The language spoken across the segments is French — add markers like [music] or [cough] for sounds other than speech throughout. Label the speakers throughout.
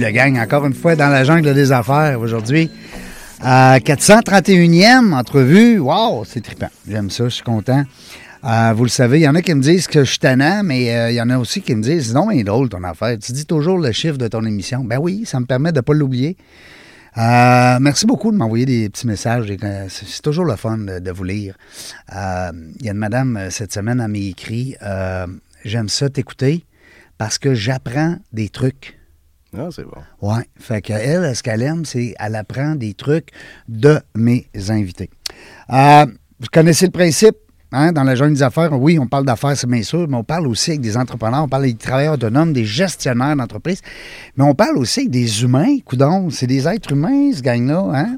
Speaker 1: La gang, encore une fois dans la jungle des affaires aujourd'hui. Euh, 431e entrevue. Wow, c'est trippant. J'aime ça, je suis content. Euh, vous le savez, il y en a qui me disent que je suis tannant, mais euh, il y en a aussi qui me disent non, mais drôle ton affaire. Tu dis toujours le chiffre de ton émission. Ben oui, ça me permet de ne pas l'oublier. Euh, merci beaucoup de m'envoyer des petits messages. Euh, C'est toujours le fun de, vous lire. Euh, Il y a une madame euh, cette semaine, elle m'a écrit euh, J'aime ça t'écouter parce que j'apprends des trucs.
Speaker 2: Ah, c'est bon.
Speaker 1: Oui. Fait qu'elle, ce qu'elle aime, c'est elle apprend des trucs de mes invités. Euh, vous connaissez le principe, hein, dans la jungle des affaires. Oui, on parle d'affaires, c'est bien sûr, mais on parle aussi avec des entrepreneurs, on parle des travailleurs autonomes, des gestionnaires d'entreprise, mais on parle aussi avec des humains. Coudon, c'est des êtres humains, ce gang-là. Hein?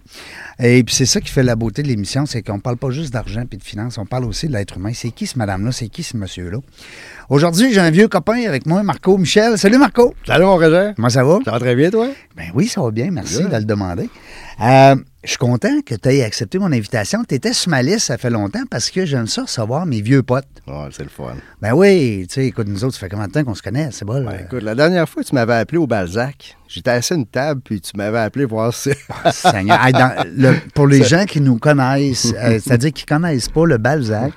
Speaker 1: Et puis c'est ça qui fait la beauté de l'émission, c'est qu'on parle pas juste d'argent et de finances, on parle aussi de l'être humain. C'est qui ce madame-là? C'est qui ce monsieur-là? Aujourd'hui, j'ai un vieux copain avec moi, Marco Michel. Salut Marco!
Speaker 2: Salut, mon Roger.
Speaker 1: Comment ça va?
Speaker 2: Ça va très bien, toi?
Speaker 1: Ben oui, ça va bien, merci de le demander. Euh, je suis content que tu aies accepté mon invitation. Tu étais sur ma liste, ça fait longtemps, parce que j'aime ça recevoir mes vieux potes.
Speaker 2: Ouais, c'est le fun.
Speaker 1: Ben oui, tu sais, écoute, nous autres, ça fait combien de temps qu'on se connaît? C'est bon.
Speaker 2: Ben, écoute, la dernière fois, tu m'avais appelé au Balzac. J'étais assis à une table, puis tu m'avais appelé voir si. [laughs]
Speaker 1: Seigneur. Hey, dans le- pour les [laughs] gens qui nous connaissent, euh, c'est-à-dire qui ne connaissent pas le Balzac,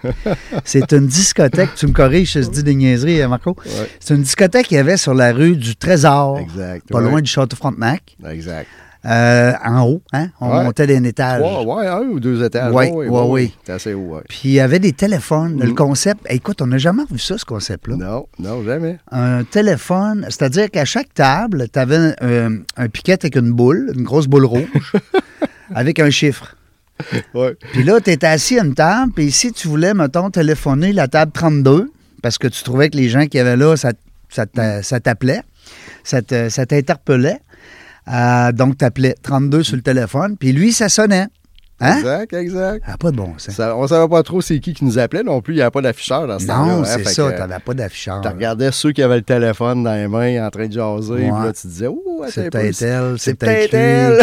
Speaker 1: c'est une discothèque, tu me corriges, je te dis des niaiseries, hein, Marco?
Speaker 2: Ouais.
Speaker 1: C'est une discothèque qu'il y avait sur la rue du Trésor,
Speaker 2: Exact,
Speaker 1: pas
Speaker 2: ouais.
Speaker 1: loin du Château Frontenac,
Speaker 2: exact.
Speaker 1: Euh, en haut. Hein? On
Speaker 2: Ouais.
Speaker 1: montait d'un étage.
Speaker 2: Ouais, ouais, un ou deux étages.
Speaker 1: Ouais, ouais, ouais.
Speaker 2: C'est assez haut, ouais.
Speaker 1: Puis il y avait des téléphones. Le
Speaker 2: Mhm.
Speaker 1: concept, écoute, on n'a jamais vu ça, ce concept-là.
Speaker 2: Non, non, jamais.
Speaker 1: Un téléphone, c'est-à-dire qu'à chaque table, tu avais un, un piquet avec une boule, une grosse boule rouge, [laughs] avec un chiffre.
Speaker 2: Ouais.
Speaker 1: Puis là, tu étais assis à une table, puis si tu voulais, mettons, téléphoner la table 32, parce que tu trouvais que les gens qui avaient là, ça, ça t'a- ça t'appelait, ça t'interpellait. Euh, donc, tu appelais 32 sur le téléphone, puis lui, ça sonnait. Hein?
Speaker 2: Exact, exact.
Speaker 1: Ah, pas de bon sens.
Speaker 2: Ça, on savait pas trop c'est qui qui nous appelait non plus. Il n'y avait pas d'afficheur dans ce temps-là.
Speaker 1: Non,
Speaker 2: hein,
Speaker 1: c'est ça, tu n'avais pas d'afficheur.
Speaker 2: Tu regardais ceux qui avaient le téléphone dans les mains en train de jaser, puis là, tu disais, ouh, attends
Speaker 1: C'est peut-être elle, c'est peut-être
Speaker 2: elle.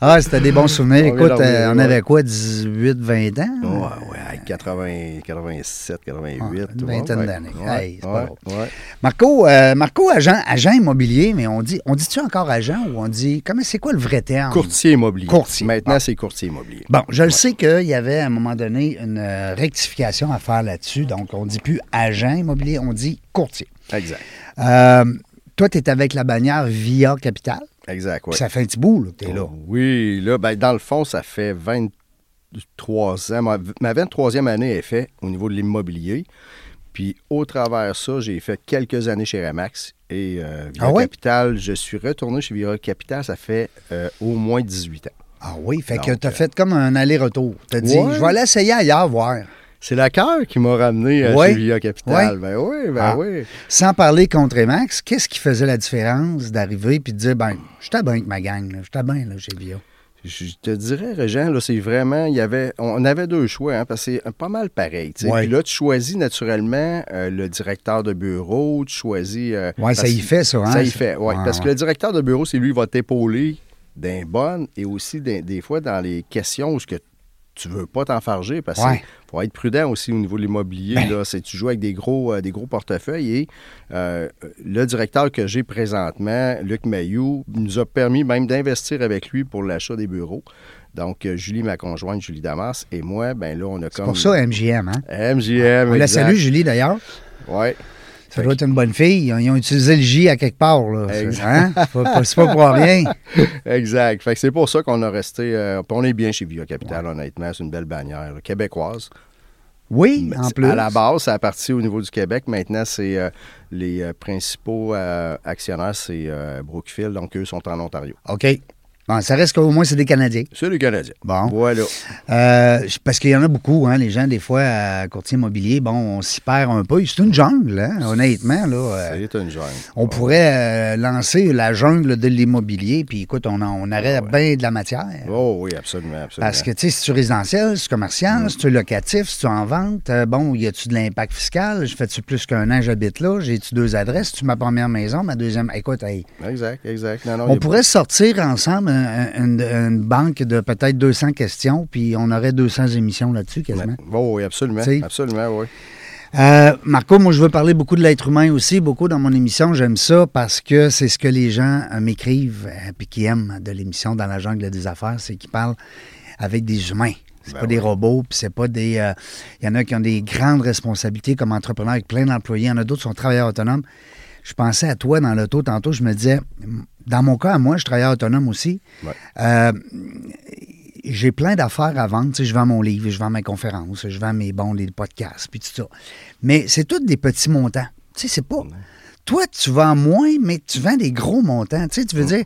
Speaker 1: Ah, c'était des bons souvenirs. Écoute, euh, on avait quoi, 18, 20 ans?
Speaker 2: Ouais, ouais, avec 80, 87, 88.
Speaker 1: Ah, une vingtaine
Speaker 2: ouais.
Speaker 1: d'années.
Speaker 2: Ouais,
Speaker 1: Hey, c'est pas
Speaker 2: ouais,
Speaker 1: drôle.
Speaker 2: ouais.
Speaker 1: Marco, euh, Marco agent, agent immobilier, mais on dit, on dit-tu encore agent ou on dit, comment, c'est quoi le vrai terme?
Speaker 2: Courtier immobilier.
Speaker 1: Courtier.
Speaker 2: Maintenant,
Speaker 1: Bon.
Speaker 2: c'est courtier immobilier.
Speaker 1: Bon, je le sais qu'il y avait à un moment donné une euh, rectification à faire là-dessus. Donc, on dit plus agent immobilier, on dit courtier.
Speaker 2: Exact.
Speaker 1: Euh, toi, tu es avec la bannière Via Capital.
Speaker 2: Exact.
Speaker 1: Ça fait un petit bout, là, que tu es là.
Speaker 2: Oui, là, ben, dans le fond, ça fait 23 ans. Ma, ma 23e année est faite au niveau de l'immobilier. Puis, au travers de ça, j'ai fait quelques années chez Remax. Et euh, Via
Speaker 1: Ah?
Speaker 2: Capital, je suis retourné chez Via Capital, ça fait euh, au moins 18 ans.
Speaker 1: Ah oui, fait que tu as
Speaker 2: euh,
Speaker 1: fait comme un aller-retour. Tu as dit,
Speaker 2: Ouais.
Speaker 1: je vais aller essayer ailleurs, voir.
Speaker 2: C'est la cœur qui m'a ramené euh,
Speaker 1: Ouais.
Speaker 2: chez Via Capital. Ben oui, ben
Speaker 1: Ah.
Speaker 2: oui.
Speaker 1: Sans parler contre Max, qu'est-ce qui faisait la différence d'arriver puis de dire, ben, j'étais bien avec ma gang, là, j'étais bien là, chez.
Speaker 2: Je te dirais, Régent, là, c'est vraiment, il y avait, on avait deux choix, hein, parce que c'est pas mal pareil.
Speaker 1: Ouais.
Speaker 2: Puis là, tu choisis naturellement euh, le directeur de bureau, tu choisis. euh,
Speaker 1: Ouais, ça y fait, ça, hein?
Speaker 2: Ça y fait, oui.
Speaker 1: Ouais,
Speaker 2: parce que le directeur de bureau, c'est lui qui va t'épauler d'un bon et aussi des fois dans les questions où ce que tu veux pas t'enfarger parce qu'il
Speaker 1: Ouais.
Speaker 2: faut être prudent aussi au niveau de l'immobilier.
Speaker 1: Ben.
Speaker 2: là. C'est tu joues avec des gros, euh, des gros portefeuilles et euh, le directeur que j'ai présentement, Luc Mayou, nous a permis même d'investir avec lui pour l'achat des bureaux. Donc, euh, Julie, ma conjointe, Julie Damas, et moi, ben là, on a
Speaker 1: C'est
Speaker 2: comme...
Speaker 1: pour ça, MGM, hein?
Speaker 2: MGM,
Speaker 1: On la
Speaker 2: exact.
Speaker 1: salue, Julie, d'ailleurs.
Speaker 2: Ouais.
Speaker 1: Ça doit être une bonne fille. Ils ont, utilisé le J à quelque part, là. C'est-
Speaker 2: Exact.
Speaker 1: Hein? C'est pas- pour rien. [laughs]
Speaker 2: Exact. Fait que c'est pour ça qu'on a resté. euh, on est bien chez Via Capital, honnêtement. C'est une belle bannière là, québécoise.
Speaker 1: Oui,
Speaker 2: Mais
Speaker 1: en plus.
Speaker 2: À la base, ça a parti au niveau du Québec. Maintenant, c'est euh, les euh, principaux euh, actionnaires, c'est Brookfield. Donc, eux sont en Ontario.
Speaker 1: OK. Bon, ça reste qu'au moins, c'est des Canadiens.
Speaker 2: C'est les Canadiens.
Speaker 1: Bon.
Speaker 2: Voilà.
Speaker 1: Euh, parce qu'il y en a beaucoup, hein, les gens, des fois, à courtier immobilier, bon, on s'y perd un peu. C'est une jungle, hein, honnêtement. Là, euh,
Speaker 2: C'est une jungle.
Speaker 1: on pourrait euh, lancer la jungle de l'immobilier, puis écoute, on, on aurait bien de la matière.
Speaker 2: Oh oui, absolument, absolument.
Speaker 1: Parce que, tu sais, si tu résidentiel, si tu commercial, si tu locatif, si tu en vente, bon, y a-tu de l'impact fiscal? Je fais-tu plus qu'un an, j'habite là? J'ai-tu deux adresses? Tu ma première maison, ma deuxième? Écoute, hey,
Speaker 2: Exact, exact. Non, non,
Speaker 1: on pourrait sortir ensemble une, une banque de peut-être 200 questions, puis on aurait 200 émissions là-dessus quasiment.
Speaker 2: Oh, oui, absolument. Absolument, oui.
Speaker 1: Euh, Marco, moi, je veux parler beaucoup de l'être humain aussi, beaucoup dans mon émission. J'aime ça parce que c'est ce que les gens euh, m'écrivent et puis qui aiment de l'émission Dans la jungle des affaires, c'est qu'ils parlent avec des humains. C'est
Speaker 2: Ben
Speaker 1: pas des robots, puis c'est pas des. euh, Il y en a qui ont des grandes responsabilités comme entrepreneurs avec plein d'employés. Il y en a d'autres qui sont travailleurs autonomes. Je pensais à toi dans l'auto tantôt. Je me disais, dans mon cas, moi, je suis travailleur autonome aussi.
Speaker 2: Ouais.
Speaker 1: Euh, j'ai plein d'affaires à vendre. Tu sais, je vends mon livre, je vends mes conférences, je vends mes bons, les podcasts, puis tout ça. Mais c'est tous des petits montants. Tu sais, c'est pas. Toi, tu vends moins, mais tu vends des gros montants. Tu sais, tu veux dire.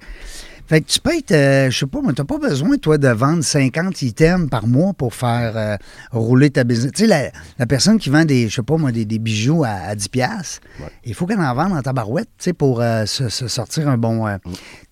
Speaker 1: Fait que tu peux être, euh, je sais pas, mais tu n'as pas besoin, toi, de vendre 50 items par mois pour faire euh, rouler ta business. Tu sais, la, la personne qui vend des, je sais pas, moi, des, des bijoux à, à 10 piastres,
Speaker 2: Ouais.
Speaker 1: il faut qu'elle en vende en tabarouette, tu sais, pour euh, se, se sortir un bon... euh,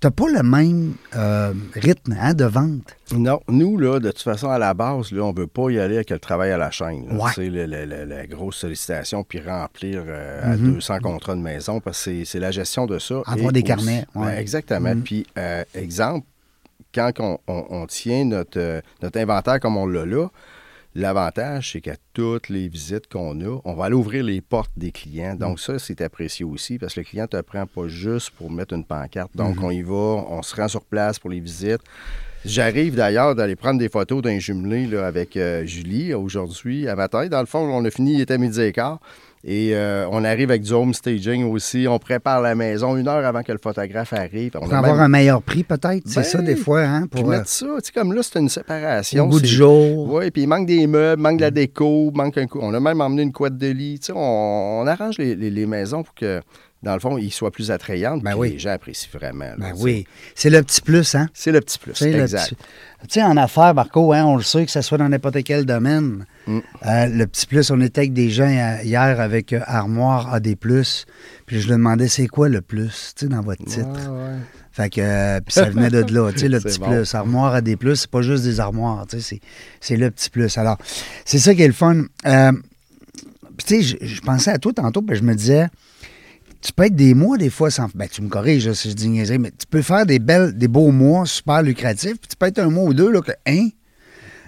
Speaker 1: T'as pas le même euh, rythme hein, de vente.
Speaker 2: Non, nous, là, de toute façon, à la base, là, on ne veut pas y aller avec le travail à la chaîne.
Speaker 1: Ouais.
Speaker 2: C'est la grosse sollicitation, puis remplir euh, à
Speaker 1: Mhm.
Speaker 2: 200 contrats de maison, parce que c'est- la gestion de ça.
Speaker 1: Avoir des
Speaker 2: aussi-
Speaker 1: carnets, ouais.
Speaker 2: Ben, exactement.
Speaker 1: Mhm.
Speaker 2: Puis, euh, exemple, quand on, on- on tient notre, euh, notre inventaire comme on l'a là, L'avantage, c'est qu'à toutes les visites qu'on a, on va aller ouvrir les portes des clients.
Speaker 1: Mm.
Speaker 2: Donc, ça, c'est apprécié aussi parce que le client ne te prend pas juste pour mettre une pancarte. Donc, on y va, on se rend sur place pour les visites. J'arrive d'ailleurs d'aller prendre des photos d'un jumelé là, avec euh, Julie aujourd'hui à matin. Dans le fond, on a fini, il était midi et quart. Et euh, on arrive avec du home staging aussi. On prépare la maison une heure avant que le photographe arrive. On
Speaker 1: Pour avoir
Speaker 2: même-
Speaker 1: un meilleur prix, peut-être. c'est
Speaker 2: Ben,
Speaker 1: ça, des fois, hein? Pour, euh,
Speaker 2: mettre ça, tu comme là, c'est une séparation.
Speaker 1: au bout du jour.
Speaker 2: oui, puis il manque des meubles, manque de la déco, manque un coup. On a même emmené une couette de lit. Tu sais, on, on arrange les, les- les maisons pour que, dans le fond, ils soient plus attrayantes.
Speaker 1: Ben oui.
Speaker 2: Les gens apprécient vraiment. là,
Speaker 1: Ben oui. C'est le petit plus, hein?
Speaker 2: C'est le petit plus. Exact.
Speaker 1: Tu sais, en affaires, Marco, hein, on le sait que ce soit dans n'importe quel domaine.
Speaker 2: Mm.
Speaker 1: Euh, le petit plus, on était avec des gens euh, hier avec euh, Armoire AD+. Puis je leur demandais, c'est quoi le plus, tu sais, dans votre titre?
Speaker 2: Ouais, ouais.
Speaker 1: Fait que, euh, puis ça venait de là, tu sais, le [laughs] petit
Speaker 2: bon.
Speaker 1: plus. Armoire à des plus, c'est pas juste des armoires, tu sais, c'est- le petit plus. Alors, c'est ça qui est le fun. Puis tu sais, je, je pensais à toi tantôt, puis je me disais, tu peux être des mois des fois sans. Ben, tu me corriges si je dis niaiserie, mais tu peux faire des belles, des beaux mois super lucratifs, puis tu peux être un mois ou deux, là, que, hein?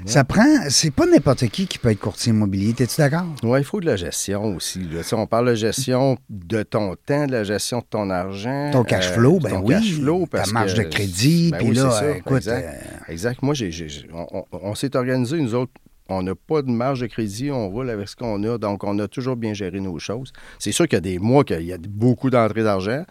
Speaker 1: Ça prend. C'est pas n'importe qui qui peut être courtier immobilier, t'es-tu d'accord?
Speaker 2: Ouais, il faut de la gestion aussi. là. On parle de gestion de ton temps, de la gestion de ton argent.
Speaker 1: Ton cash flow, ben
Speaker 2: ton
Speaker 1: oui,
Speaker 2: cash flow,
Speaker 1: ta
Speaker 2: parce
Speaker 1: marge
Speaker 2: que-
Speaker 1: de crédit,
Speaker 2: Ben
Speaker 1: puis
Speaker 2: oui,
Speaker 1: là,
Speaker 2: ça,
Speaker 1: écoute,
Speaker 2: Exact.
Speaker 1: euh,
Speaker 2: Exact. Moi, on, on- on s'est organisé, nous autres. On n'a pas de marge de crédit, on roule avec ce qu'on a, donc on a toujours bien géré nos choses. C'est sûr qu'il y a des mois qu'il y a beaucoup d'entrées d'argent.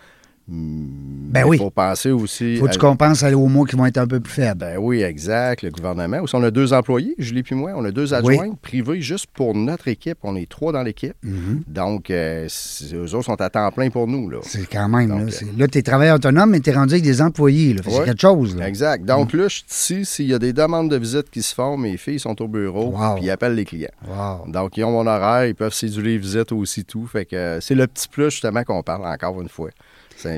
Speaker 1: Ben
Speaker 2: Il
Speaker 1: oui.
Speaker 2: faut penser aussi.
Speaker 1: Faut que
Speaker 2: à-
Speaker 1: tu compenses aux mois qui vont être un peu plus faibles.
Speaker 2: Ben oui, exact. Le gouvernement. Aussi, on a deux employés, Julie puis moi. On a deux
Speaker 1: Oui.
Speaker 2: adjoints privés juste pour notre équipe. On est trois dans l'équipe.
Speaker 1: Mhm.
Speaker 2: Donc, euh, eux autres sont à temps plein pour nous.
Speaker 1: C'est quand même,
Speaker 2: Donc,
Speaker 1: là. c'est- Là, tu es travailleur autonome, mais tu es rendu avec des employés. C'est quelque chose. Là.
Speaker 2: Exact. Donc là, je suis ici. S'il y a des demandes de visite qui se font, mes filles sont au bureau,
Speaker 1: Wow.
Speaker 2: puis ils appellent les clients.
Speaker 1: Wow.
Speaker 2: Donc, ils ont mon horaire, ils peuvent céduler les visites aussi, tout. Fait que euh, c'est le petit plus, justement, qu'on parle encore une fois.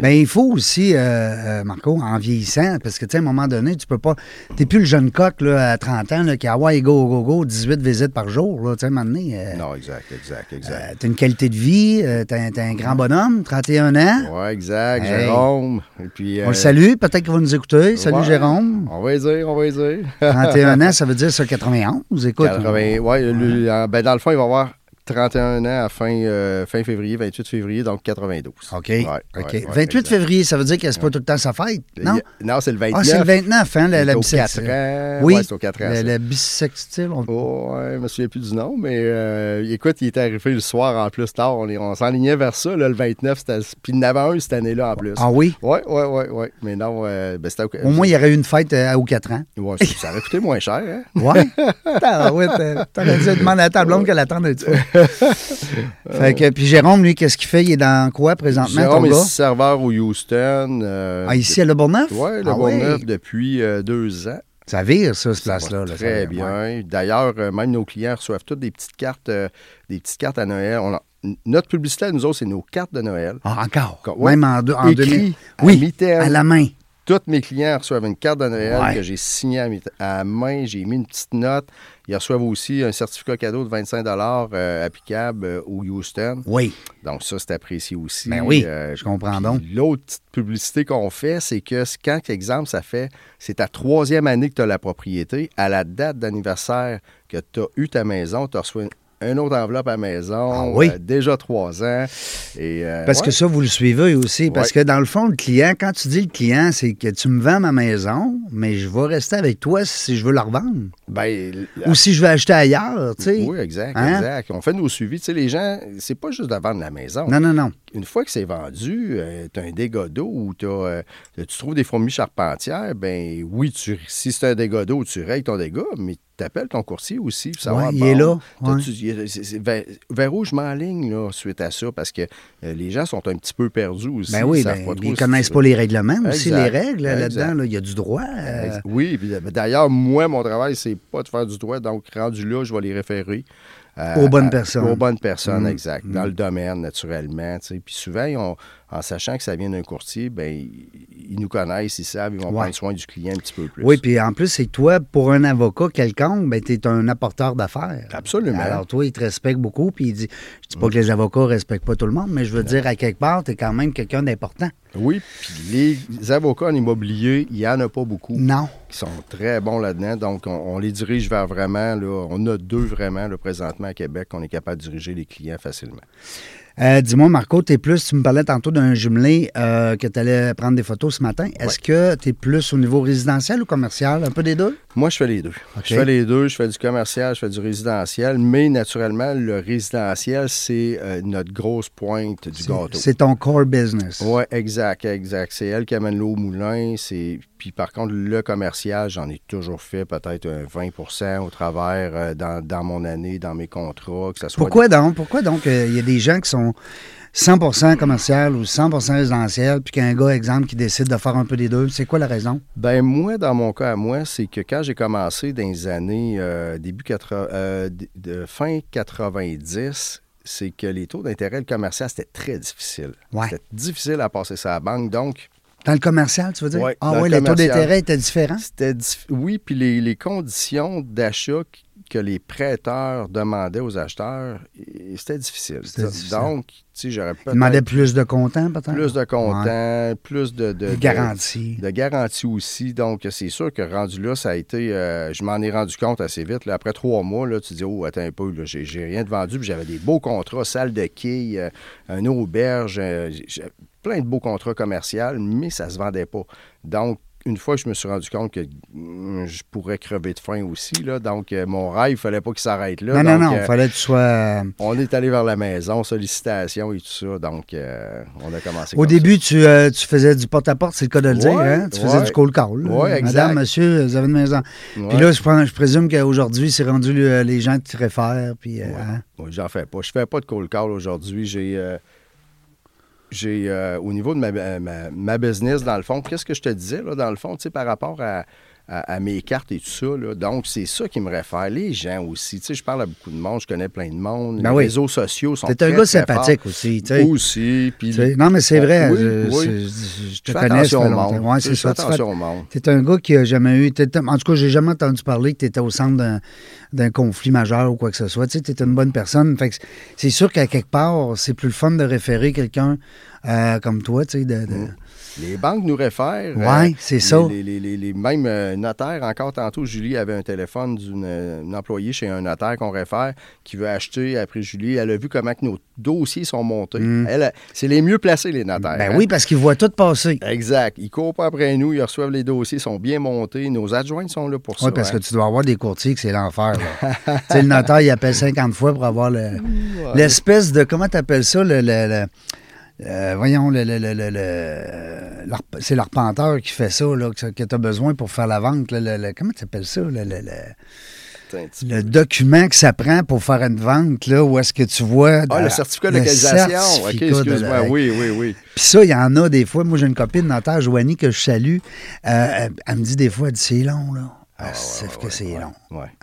Speaker 1: Mais il faut aussi, euh, euh, Marco, en vieillissant, parce que, tu sais, à un moment donné, tu peux pas. Tu plus le jeune coq là, à 30 ans là, qui a ouais, go, go, go, 18 visites par jour. Là, tu sais, à un moment donné, euh,
Speaker 2: Non, exact, exact, exact.
Speaker 1: tu as une qualité de vie, euh, tu as, un grand bonhomme, 31 ans.
Speaker 2: ouais, exact.
Speaker 1: Hey.
Speaker 2: Jérôme. Et puis,
Speaker 1: On
Speaker 2: euh,
Speaker 1: le salue, peut-être qu'il va nous écouter. Salut
Speaker 2: ouais,
Speaker 1: Jérôme.
Speaker 2: On va y dire, on va y dire.
Speaker 1: 31 [laughs] ans, ça veut dire ça 91. Écoute.
Speaker 2: 80, ouais, ben, dans le fond, il va avoir 31 ans à fin, euh, fin février, 28 février, donc 92.
Speaker 1: OK.
Speaker 2: Ouais,
Speaker 1: OK.
Speaker 2: ouais, ouais,
Speaker 1: 28
Speaker 2: exact.
Speaker 1: février, ça veut dire que c'est pas tout le temps sa fête, non?
Speaker 2: Il Non, c'est le 29.
Speaker 1: Ah, c'est le 29, hein, la, la
Speaker 2: au
Speaker 1: bisextile.
Speaker 2: 4 ans.
Speaker 1: Oui,
Speaker 2: Ouais, c'est au 4 ans.
Speaker 1: le,
Speaker 2: ça.
Speaker 1: le bisextile. on-
Speaker 2: Oh, ouais, je me souviens plus du nom, mais euh, écoute, il est arrivé le soir en plus tard. On, on s'enlignait vers ça, là, le 29. c'était- Puis il y en avait un cette année-là en plus.
Speaker 1: Ah oui?
Speaker 2: Ouais, ouais, ouais, ouais. Mais non, euh, ben, c'était
Speaker 1: Au moins, il y aurait eu une fête euh, aux 4 ans.
Speaker 2: Ouais, ça, ça aurait coûté moins cher, hein? [laughs]
Speaker 1: T'as- t'aurais dû demander à ta blonde qu'elle attende un petit peu. [laughs] [laughs] fait que, puis Jérôme, lui, qu'est-ce qu'il fait? Il est dans quoi présentement,
Speaker 2: Jérôme
Speaker 1: ton
Speaker 2: est
Speaker 1: gars?
Speaker 2: serveur au Houston. euh,
Speaker 1: Ah, ici à Le Bourgneuf?
Speaker 2: Oui, le
Speaker 1: Ah
Speaker 2: Bourgneuf depuis euh, deux ans.
Speaker 1: Ça vire, ça, cette place-là. là,
Speaker 2: Très bien.
Speaker 1: ouais.
Speaker 2: D'ailleurs, euh, même nos clients reçoivent toutes des petites cartes, euh, des petites cartes à Noël. On a- notre publicité à nous autres, c'est nos cartes de Noël.
Speaker 1: Ah, encore?
Speaker 2: Ouais.
Speaker 1: Même en, deux- en
Speaker 2: Écrit
Speaker 1: 2000.
Speaker 2: à
Speaker 1: Oui, à la main.
Speaker 2: Tous mes clients reçoivent une carte de Noël
Speaker 1: Ouais.
Speaker 2: que j'ai signée à, à la main. J'ai mis une petite note. Ils reçoivent aussi un certificat cadeau de 25 euh, applicable euh, au Houston.
Speaker 1: Oui.
Speaker 2: Donc, ça, c'est apprécié aussi.
Speaker 1: Ben oui,
Speaker 2: Euh,
Speaker 1: je comprends donc.
Speaker 2: L'autre petite publicité qu'on fait, c'est que quand, exemple, ça fait, c'est ta troisième année que tu as la propriété, à la date d'anniversaire que tu as eu ta maison, tu reçois une, autre enveloppe à la maison,
Speaker 1: Ah oui?
Speaker 2: euh, déjà trois ans. Et, euh,
Speaker 1: Parce
Speaker 2: ouais.
Speaker 1: que ça, vous le suivez aussi. Parce
Speaker 2: Ouais.
Speaker 1: que dans le fond, le client, quand tu dis le client, c'est que tu me vends ma maison, mais je vais rester avec toi si je veux la revendre.
Speaker 2: Ben,
Speaker 1: Ou si je veux acheter ailleurs, tu sais.
Speaker 2: Oui, exact,
Speaker 1: Hein?
Speaker 2: exact. On fait nos suivis. Tu sais, les gens, c'est pas juste de vendre la maison.
Speaker 1: Non, non, non.
Speaker 2: Une fois que c'est vendu, tu as un dégât d'eau ou euh, tu trouves des fourmis charpentières, ben oui, tu, si c'est un dégât d'eau, tu règles ton dégât, mais tu appelles ton courtier aussi pour savoir.
Speaker 1: Ouais, il est là, ouais.
Speaker 2: tu- il est- c'est- c'est vers, vers où je m'enligne suite à ça? Parce que euh, les gens sont un petit peu perdus aussi.
Speaker 1: Ben oui,
Speaker 2: ils savent
Speaker 1: ben,
Speaker 2: si-
Speaker 1: connaissent pas les règlements aussi, les règles là-dedans. là. Il y a du droit. euh,
Speaker 2: Oui, puis, ben, d'ailleurs, moi, mon travail, c'est pas de faire du droit. Donc, rendu là, je vais les référer. À-
Speaker 1: Aux bonnes personnes.
Speaker 2: Aux bonnes personnes,
Speaker 1: Mm.
Speaker 2: exact. Dans le domaine, naturellement. tu sais. Puis souvent, ils ont- en sachant que ça vient d'un courtier, ben ils, ils nous connaissent, ils savent, ils vont
Speaker 1: Ouais.
Speaker 2: prendre soin du client un petit peu plus.
Speaker 1: Oui, puis en plus, c'est toi, pour un avocat quelconque, ben, tu es un apporteur d'affaires.
Speaker 2: Absolument.
Speaker 1: Alors, toi, il te respecte beaucoup, puis il dit Je dis pas que les avocats respectent pas tout le monde, mais je veux dire, à quelque part, tu es quand même quelqu'un d'important.
Speaker 2: Oui, puis les avocats en immobilier, il n'y en a pas beaucoup
Speaker 1: Non.
Speaker 2: qui sont très bons là-dedans. Donc, on, on les dirige vers vraiment, là, on a deux vraiment, là, présentement à Québec, qu'on est capable de diriger les clients facilement.
Speaker 1: Euh, Dis-moi, Marco, tu es plus, tu me parlais tantôt d'un jumelé euh, que tu allais prendre des photos ce matin. Est-ce que tu es plus au niveau résidentiel ou commercial? Un peu des deux?
Speaker 2: Moi, je fais les deux. Je fais les deux. Je fais du commercial, je fais du résidentiel. Mais naturellement, le résidentiel, c'est euh, notre grosse pointe du gâteau.
Speaker 1: C'est ton core business.
Speaker 2: Oui, exact, exact. C'est elle qui amène l'eau au moulin. Puis par contre, le commercial, j'en ai toujours fait peut-être un 20% au travers dans, dans mon année, dans mes contrats, que ça soit
Speaker 1: Pourquoi donc? Pourquoi donc il y a des gens qui sont 100% commercial ou 100% résidentiel, puis qu'un gars, exemple, qui décide de faire un peu des deux? C'est quoi la raison?
Speaker 2: Ben moi, dans mon cas à moi, c'est que quand j'ai commencé dans les années euh, début 80, euh, de, fin 90, c'est que les taux d'intérêt le commercial, c'était très difficile.
Speaker 1: Ouais.
Speaker 2: C'était difficile à passer ça à la banque. Donc,
Speaker 1: Dans le commercial, tu veux dire?
Speaker 2: Ouais,
Speaker 1: ah oui,
Speaker 2: le
Speaker 1: les taux d'intérêt étaient différents?
Speaker 2: c'était dif- oui, puis les, les conditions d'achat qu- que les prêteurs demandaient aux acheteurs, c'était difficile. Donc, tu sais, j'aurais peut-être
Speaker 1: plus de comptant, peut-être?
Speaker 2: plus de
Speaker 1: Ouais.
Speaker 2: comptant, plus de, de,
Speaker 1: De
Speaker 2: de-
Speaker 1: garantie.
Speaker 2: de garantie aussi. Donc, c'est sûr que rendu là, ça a été. euh, je m'en ai rendu compte assez vite. là. après trois mois, là, tu dis, oh, attends un peu, j'ai, rien de vendu. Puis j'avais des beaux contrats, salle de quilles, euh, une auberge, euh, plein de beaux contrats commerciaux, mais ça se vendait pas. Donc, une fois je me suis rendu compte que hum, je pourrais crever de faim aussi, là, donc euh, mon rêve, il fallait pas qu'il s'arrête là.
Speaker 1: non, non,
Speaker 2: Donc,
Speaker 1: non, il
Speaker 2: euh,
Speaker 1: fallait que tu sois... euh,
Speaker 2: on est allé vers la maison, sollicitations et tout ça. Donc, euh, on a commencé
Speaker 1: Au début, tu, tu faisais du porte-à-porte, c'est le cas de le dire, hein? Tu faisais du call. là.
Speaker 2: Ouais, exact.
Speaker 1: Madame, monsieur, vous avez une maison.
Speaker 2: Ouais.
Speaker 1: Puis là, je, je présume qu'aujourd'hui, c'est rendu les gens qui te réfèrent. Puis, hein?
Speaker 2: Oui, j'en fais pas. Je fais pas de cold call aujourd'hui. J'ai. Euh, j'ai, euh, au niveau de ma, ma- ma business, dans le fond, qu'est-ce que je te disais, là, dans le fond, tu sais, par rapport à, à- à mes cartes et tout ça, là. Donc, c'est ça qui me réfère. Les gens aussi. Tu sais, je parle à beaucoup de monde, je connais plein de monde.
Speaker 1: Ben
Speaker 2: les
Speaker 1: oui.
Speaker 2: réseaux sociaux sont
Speaker 1: T'es un gars
Speaker 2: très
Speaker 1: sympathique aussi, tu sais.
Speaker 2: Aussi. Puis,
Speaker 1: Non, mais c'est
Speaker 2: Ouais,
Speaker 1: vrai.
Speaker 2: oui,
Speaker 1: je,
Speaker 2: oui.
Speaker 1: je- te connais.
Speaker 2: attention au monde.
Speaker 1: Ouais, c'est ça.
Speaker 2: attention au monde.
Speaker 1: T'es un gars qui a jamais eu. En tout cas, j'ai jamais entendu parler que tu étais au centre d'un, conflit majeur ou quoi que ce soit. Tu sais, t'es une bonne personne. Fait c'est sûr qu'à quelque part, c'est plus le fun de référer quelqu'un euh, comme toi, tu sais. De, de-
Speaker 2: Les banques nous réfèrent.
Speaker 1: Ouais,
Speaker 2: euh,
Speaker 1: c'est ça.
Speaker 2: Les, les- les- les- même euh, notaires, encore tantôt, Julie avait un téléphone d'une euh, employée chez un notaire qu'on réfère qui veut acheter après Julie. Elle a vu comment que nos dossiers sont montés. Elle, a- c'est les mieux placés, les notaires.
Speaker 1: Mm. Ben
Speaker 2: hein?
Speaker 1: oui, parce qu'ils voient tout passer.
Speaker 2: Exact. Ils courent pas après nous, ils reçoivent les dossiers, sont bien montés. Nos adjoints sont là pour ça.
Speaker 1: Oui, parce
Speaker 2: hein.
Speaker 1: que tu dois avoir des courtiers que c'est l'enfer. là. [laughs] tu sais, le notaire, il appelle 50 fois pour avoir le- l'espèce de. Comment tu appelles ça? Le, le- le- euh, voyons, le, le- le- c'est l'arpenteur qui fait ça, là, que, tu as besoin pour faire la vente. là, le- le- comment tu appelles ça? Le, document que ça prend pour faire une vente, là, où est-ce que tu vois...
Speaker 2: Ah, le certificat de localisation. OK, excuse-moi. Oui, oui, oui.
Speaker 1: Puis ça, il y en a des fois. Moi, j'ai une copine notaire, Joanie, que je salue. Euh, elle, me dit des fois, elle dit, c'est long, là. Ah,
Speaker 2: ouais,
Speaker 1: c'est
Speaker 2: ouais,
Speaker 1: que c'est
Speaker 2: ouais,
Speaker 1: long.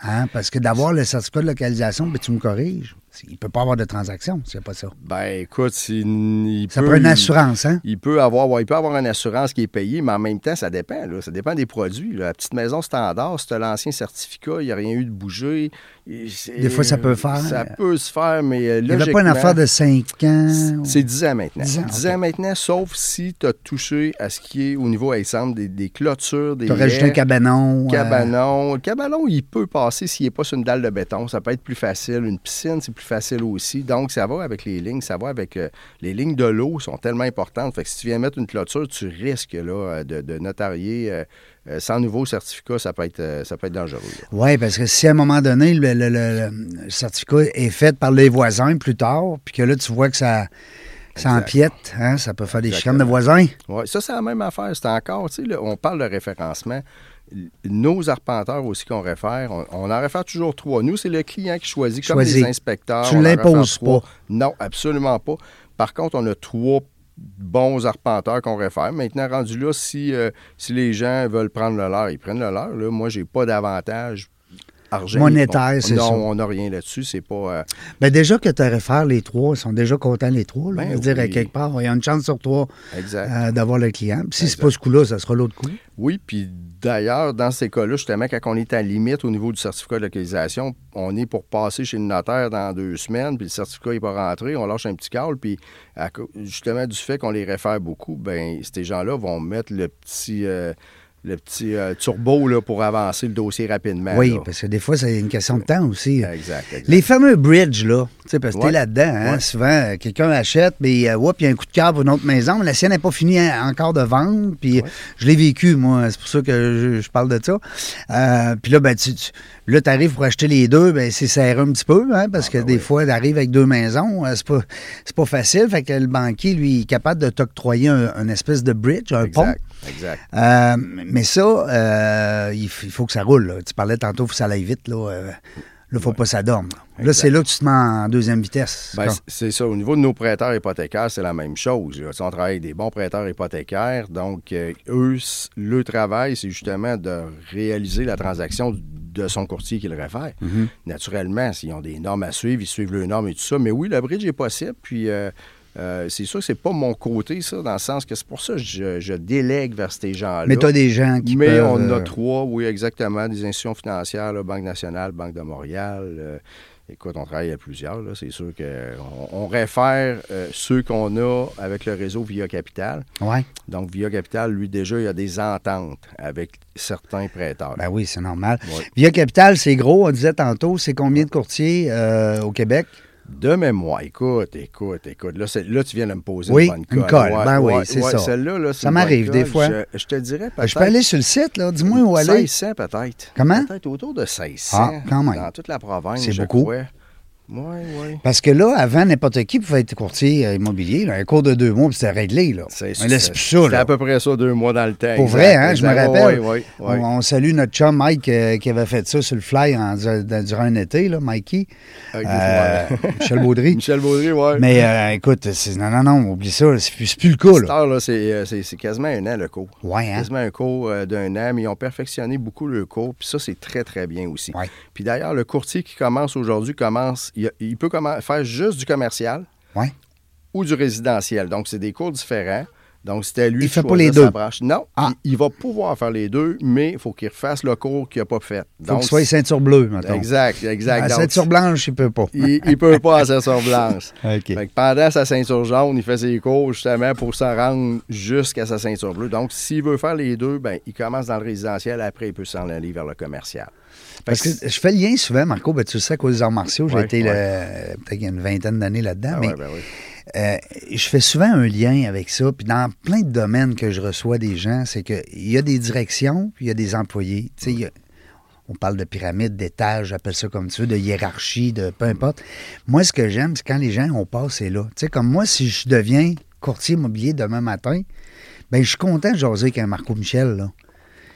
Speaker 1: Hein? Parce que d'avoir le certificat de localisation, ben, tu me corriges. Il ne peut pas avoir de transaction s'il n'y a pas ça.
Speaker 2: Ben, écoute, il
Speaker 1: Ça
Speaker 2: peut-
Speaker 1: prend une assurance, hein?
Speaker 2: Il peut avoir, ouais, il peut avoir une assurance qui est payée, mais en même temps, ça dépend. Là. Ça dépend des produits. là. La petite maison standard, as l'ancien certificat, il n'y a rien eu de bougé.
Speaker 1: Des fois, ça peut faire.
Speaker 2: Ça peut se faire, mais euh,
Speaker 1: Il n'y avait pas une affaire de 5 ans.
Speaker 2: C'est 10 ans maintenant.
Speaker 1: 10
Speaker 2: 10
Speaker 1: ans,
Speaker 2: ans,
Speaker 1: ok.
Speaker 2: maintenant, sauf si tu as touché à ce qui est au niveau, exemple, des, des clôtures, des
Speaker 1: Tu as rajouté un cabanon. euh,
Speaker 2: cabanon. Le cabanon, il peut passer s'il n'est pas sur une dalle de béton. Ça peut être plus facile. Une piscine, c'est plus facile aussi. Donc, ça va avec les lignes. Ça va avec... euh, les lignes de l'eau sont tellement importantes. Fait que si tu viens mettre une clôture, tu risques là, euh, de, de notarier. euh, euh, sans nouveau certificat, ça peut être, euh, ça peut être dangereux.
Speaker 1: Oui, parce que si à un moment donné, le, le- le- le certificat est fait par les voisins plus tard, puis que là, tu vois que ça, ça empiète, hein, ça peut faire des
Speaker 2: Exactement.
Speaker 1: chicanes de voisins.
Speaker 2: Ouais, ça, c'est la même affaire. C'est encore, tu sais, on parle de référencement. Nos arpenteurs aussi qu'on réfère, on, on en réfère toujours trois. Nous, c'est le client qui choisit, comme
Speaker 1: Choisit.
Speaker 2: les inspecteurs.
Speaker 1: Tu
Speaker 2: on en
Speaker 1: l'imposes pas.
Speaker 2: Non, absolument pas. Par contre, on a trois bons arpenteurs qu'on réfère. Maintenant, rendu là, si, euh, si les gens veulent prendre le leur, ils prennent le leur. Là, moi, j'ai pas d'avantage argent.
Speaker 1: Monétaire,
Speaker 2: On-
Speaker 1: c'est
Speaker 2: non,
Speaker 1: ça.
Speaker 2: on n'a rien là-dessus. C'est pas... euh,
Speaker 1: Ben déjà que tu réfères les trois, ils sont déjà contents les trois. Là.
Speaker 2: Ben
Speaker 1: veux dire, à quelque part, il y a une chance sur trois euh, d'avoir le client. Puis si c'est pas ce coup-là, ça sera l'autre coup.
Speaker 2: Oui, puis d'ailleurs, dans ces cas-là, justement, quand on est à limite au niveau du certificat de localisation, on est pour passer chez le notaire dans deux semaines, puis le certificat n'est pas rentré, on lâche un petit câble, puis à justement du fait qu'on les réfère beaucoup, ben ces gens-là vont mettre le petit, euh, le petit euh, turbo là, pour avancer le dossier rapidement.
Speaker 1: oui,
Speaker 2: là.
Speaker 1: parce que des fois, c'est une question de temps aussi.
Speaker 2: Exact, exact.
Speaker 1: Les fameux bridges, là, parce que
Speaker 2: Ouais.
Speaker 1: t'es là-dedans, hein,
Speaker 2: Ouais.
Speaker 1: souvent, euh, quelqu'un achète, mais euh, oups, il y a un coup de cœur pour une autre maison, mais la sienne n'est pas finie hein, encore de vendre, puis je l'ai vécu, moi, c'est pour ça que je, je parle de ça. Euh, puis là, ben, tu, tu là, arrives pour acheter les deux, ben, c'est serré un petit peu, hein, parce que
Speaker 2: ben
Speaker 1: des fois, t'arrives avec deux maisons, c'est pas, pas facile, fait que le banquier, lui, est capable de t'octroyer un, un espèce de bridge, un pont.
Speaker 2: Exact, exact.
Speaker 1: Mais ça, euh, il, faut que ça roule. là. Tu parlais tantôt, il faut que ça aille vite. Là, euh, là faut pas que ça dorme. Là, c'est là que tu te mets en deuxième vitesse.
Speaker 2: Ben, c'est ça. Au niveau de nos prêteurs hypothécaires, c'est la même chose. là. On travaille avec des bons prêteurs hypothécaires. Donc, euh, eux, le travail, c'est justement de réaliser la transaction de son courtier qui le réfère.
Speaker 1: Mm-hmm.
Speaker 2: Naturellement, s'ils ont des normes à suivre, ils suivent les normes et tout ça. Mais oui, le bridge est possible. Puis, euh, c'est sûr que c'est pas mon côté, ça, dans le sens que c'est pour ça que je, je délègue vers ces gens-là.
Speaker 1: mais tu as des gens qui
Speaker 2: Mais
Speaker 1: peuvent,
Speaker 2: on a
Speaker 1: euh,
Speaker 2: trois, oui, exactement, des institutions financières, là, Banque nationale, Banque de Montréal. euh, écoute, on travaille à plusieurs. là, C'est sûr qu'on on réfère euh, ceux qu'on a avec le réseau Via Capital.
Speaker 1: Ouais.
Speaker 2: Donc, Via Capital, lui, déjà, il y a des ententes avec certains prêteurs.
Speaker 1: Ben oui, c'est normal.
Speaker 2: Ouais.
Speaker 1: Via Capital, c'est gros. On disait tantôt, c'est combien de courtiers au Québec?
Speaker 2: De mémoire, écoute, écoute, écoute. Là, là, tu viens de me poser
Speaker 1: Oui,
Speaker 2: une bonne
Speaker 1: une
Speaker 2: colle.
Speaker 1: Ben oui, c'est ça.
Speaker 2: Celle-là, là, c'est
Speaker 1: Ça m'arrive des fois.
Speaker 2: Je, je te dirais peut-être...
Speaker 1: Ben, je peux aller sur le site, là. Dis-moi où aller.
Speaker 2: 1600 peut-être.
Speaker 1: Comment?
Speaker 2: Peut-être autour de 1600.
Speaker 1: Ah, quand même.
Speaker 2: Dans toute la province,
Speaker 1: C'est beaucoup.
Speaker 2: crois. Oui, oui.
Speaker 1: Parce que là, avant, n'importe qui pouvait être courtier euh, immobilier. là. un cours de deux mois, puis c'était réglé. Là.
Speaker 2: C'est
Speaker 1: plus ça.
Speaker 2: C'était à peu près ça, deux mois dans le temps.
Speaker 1: Pour
Speaker 2: exact,
Speaker 1: vrai, hein, je me rappelle.
Speaker 2: Oui, oui, oui.
Speaker 1: On, on salue notre chum Mike euh, qui avait fait ça sur le fly en- durant un été, là, Mikey.
Speaker 2: Des
Speaker 1: Euh. [laughs] Michel Baudry.
Speaker 2: Michel Baudry, oui.
Speaker 1: Mais euh, écoute, non, non, non, oublie ça. C'est plus, plus le cas. Là.
Speaker 2: heure, là, c'est, quasiment un an, le cours.
Speaker 1: Ouais, hein?
Speaker 2: Quasiment un cours d'un an, mais ils ont perfectionné beaucoup le cours, puis ça, c'est très, très bien aussi. Puis d'ailleurs, le courtier qui commence aujourd'hui commence, il, il peut faire juste du commercial
Speaker 1: Ouais.
Speaker 2: ou du résidentiel. Donc, c'est des cours différents. Donc, c'était lui
Speaker 1: Il
Speaker 2: qui
Speaker 1: fait pas les deux?
Speaker 2: sa branche. Non,
Speaker 1: Ah.
Speaker 2: il, il va pouvoir faire les deux, mais il faut qu'il refasse le cours qu'il n'a pas fait.
Speaker 1: Faut qu'il soit ceinture bleue, maintenant.
Speaker 2: Exact, exact. Donc,
Speaker 1: ceinture blanche, il peut pas. [laughs]
Speaker 2: il ne peut pas à ceinture blanche. [laughs]
Speaker 1: OK.
Speaker 2: Fait que pendant sa ceinture jaune, il fait ses cours justement pour se rendre jusqu'à sa ceinture bleue. Donc, s'il veut faire les deux, ben, il commence dans le résidentiel, après, il peut s'en aller vers le commercial.
Speaker 1: Parce que je fais le lien souvent, Marco, ben, tu le sais, à cause des arts martiaux, j'ai
Speaker 2: Ouais,
Speaker 1: été
Speaker 2: ouais.
Speaker 1: peut-être il y a une vingtaine d'années là-dedans,
Speaker 2: Ah
Speaker 1: mais
Speaker 2: ouais, ben oui.
Speaker 1: Euh, je fais souvent un lien avec ça. Puis dans plein de domaines que je reçois des gens, c'est qu'il y a des directions, puis il y a des employés. Tu sais, on parle de pyramide, d'étage, j'appelle ça comme tu veux, de hiérarchie, de peu importe. Moi, ce que j'aime, c'est quand les gens ont passé là. Tu sais, comme moi, si je deviens courtier immobilier demain matin, ben je suis content de jaser avec un Marco Michel, là.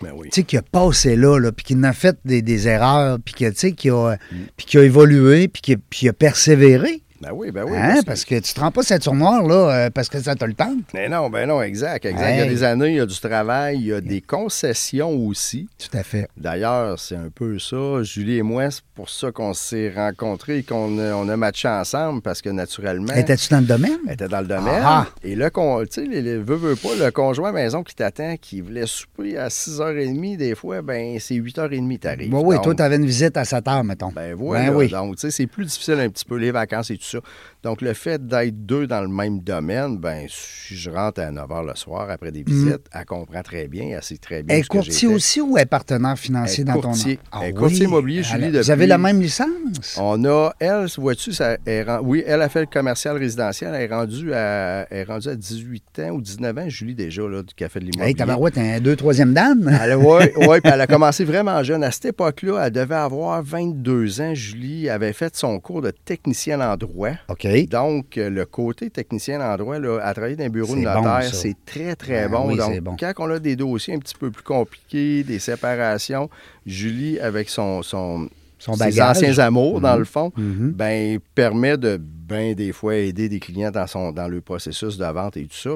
Speaker 2: Ben oui.
Speaker 1: tu sais, qui a passé là, là puis qui en a fait des, des erreurs, puis qui a,
Speaker 2: Mm.
Speaker 1: puis qui a évolué, puis qui, a- puis qui a persévéré.
Speaker 2: Ben oui, ben oui.
Speaker 1: Hein, parce que tu te rends pas cette noire là euh, parce que ça te le tente.
Speaker 2: Mais non, ben non, exact, exact. Il y a des années, il y a du travail, il y a des concessions aussi.
Speaker 1: Tout à fait.
Speaker 2: D'ailleurs, c'est un peu ça. Julie et moi, c'est pour ça qu'on s'est rencontrés et qu'on a, on a matché ensemble parce que naturellement.
Speaker 1: Étais-tu dans le domaine?
Speaker 2: Était dans le domaine.
Speaker 1: Ah.
Speaker 2: Et là, tu sais, les, les- veut, veut pas, le conjoint maison qui t'attend, qui voulait souper à 6h30, des fois, ben c'est 8h30 t'arrives.
Speaker 1: Oui, oui,
Speaker 2: Donc,
Speaker 1: toi, tu avais une visite à 7 heures, mettons.
Speaker 2: Ben voilà.
Speaker 1: Ben oui.
Speaker 2: Donc, tu sais, c'est plus difficile un petit peu, les vacances et tout ça. Donc, le fait d'être deux dans le même domaine, ben si je rentre à 9 h le soir après des visites, elle comprend très bien, elle sait très bien
Speaker 1: Elle est
Speaker 2: ce que j'ai
Speaker 1: courtier aussi ou est partenaire financier
Speaker 2: Elle
Speaker 1: dans
Speaker 2: courtier.
Speaker 1: ton
Speaker 2: Elle est courtier immobilier,
Speaker 1: Elle-
Speaker 2: Julie,
Speaker 1: Vous
Speaker 2: depuis-
Speaker 1: avez la même licence?
Speaker 2: On a, elle, vois-tu, ça, est oui, elle a fait le commercial résidentiel. Elle est rendue à, elle est rendue à 18 ans ou 19 ans, Julie, déjà, là, a fait de l'immobilier.
Speaker 1: Hey, tabarouette, un deux, troisième dame?
Speaker 2: Ouais, [laughs] ouais, puis elle a commencé vraiment jeune. À cette époque-là, elle devait avoir 22 ans. Julie avait fait son cours de technicienne en droit.
Speaker 1: OK.
Speaker 2: Donc, euh, le côté technicien en droit, là, à travailler dans un bureau de
Speaker 1: bon,
Speaker 2: notaire, c'est très, très
Speaker 1: Ah
Speaker 2: bon.
Speaker 1: oui,
Speaker 2: Donc,
Speaker 1: bon.
Speaker 2: quand on a des dossiers un petit peu plus compliqués, des séparations, Julie, avec son, son,
Speaker 1: Son
Speaker 2: ses anciens amours, dans le fond,
Speaker 1: Mhm.
Speaker 2: ben, permet de, ben, des fois, aider des clients dans, son, dans le processus de vente et tout ça.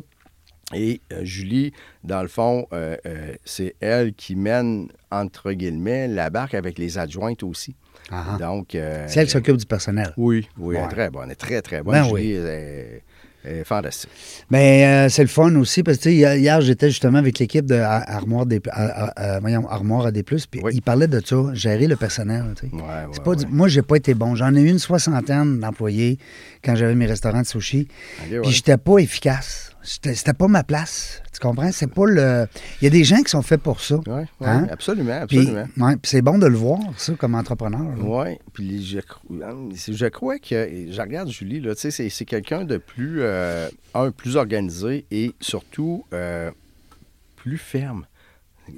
Speaker 2: Et euh, Julie, dans le fond, euh, euh, c'est elle qui mène, entre guillemets, la barque avec les adjointes aussi.
Speaker 1: Ah.
Speaker 2: Donc, euh,
Speaker 1: C'est elle qui s'occupe du personnel.
Speaker 2: oui, oui, elle est très bonne. Elle est très, très bonne.
Speaker 1: Ben
Speaker 2: Julie
Speaker 1: oui.
Speaker 2: est, est fantastique.
Speaker 1: Mais euh, c'est le fun aussi parce que hier, j'étais justement avec l'équipe de Ar- Armoire des à- à- à- voyons, Armoire à des plus puis
Speaker 2: Oui.
Speaker 1: ils parlaient de ça, gérer le personnel.
Speaker 2: Ouais,
Speaker 1: C'est
Speaker 2: ouais,
Speaker 1: pas du- Moi, j'ai pas été bon. J'en ai eu une soixantaine d'employés quand j'avais mes restaurants de sushi.
Speaker 2: Ok,
Speaker 1: Puis j'étais pas efficace. C'était pas ma place. Tu comprends? C'est pas le. Il y a des gens qui sont faits pour ça.
Speaker 2: Oui,
Speaker 1: Hein?
Speaker 2: absolument,
Speaker 1: Puis,
Speaker 2: absolument.
Speaker 1: ouais, puis c'est bon de le voir, ça, comme entrepreneur.
Speaker 2: Oui, puis je, hein, je crois que, je regarde Julie, là, tu sais, c'est, c'est quelqu'un de plus, euh, un, plus organisé et surtout euh, plus ferme.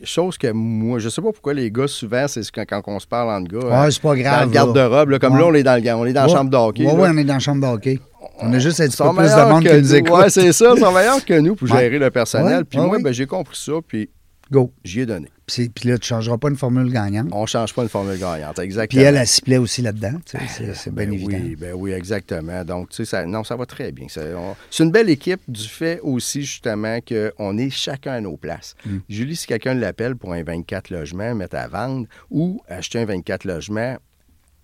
Speaker 2: Chose que moi, je sais pas pourquoi les gars, souvent, c'est ce que- quand, on se parle entre gars.
Speaker 1: Ouais,
Speaker 2: euh,
Speaker 1: c'est pas
Speaker 2: dans
Speaker 1: grave.
Speaker 2: le garde-robe, comme
Speaker 1: Ouais.
Speaker 2: là, on est dans, le, on est dans la chambre d'hockey.
Speaker 1: Ouais, ouais, on est dans la chambre de hockey. On a juste un petit peu plus de monde
Speaker 2: que
Speaker 1: nous
Speaker 2: nous.
Speaker 1: écoute.
Speaker 2: Ouais, c'est ça, ils sont meilleurs que nous pour [laughs] gérer le personnel. Puis moi, ben, j'ai compris ça, puis
Speaker 1: Go.
Speaker 2: j'y ai donné.
Speaker 1: Puis, puis là, tu ne changeras pas une formule gagnante.
Speaker 2: On change pas une formule gagnante,
Speaker 1: Puis
Speaker 2: exactement.
Speaker 1: elle, elle s'y plaît aussi là-dedans. tu sais, C'est bien
Speaker 2: Ben
Speaker 1: évident.
Speaker 2: Oui, ben oui, exactement. Donc, tu sais, ça, non, ça va très bien. C'est une belle équipe du fait aussi, justement, qu'on est chacun à nos places.
Speaker 1: Mm.
Speaker 2: Julie, si quelqu'un l'appelle pour un 24 logements, mettre à vendre ou acheter un 24 logements,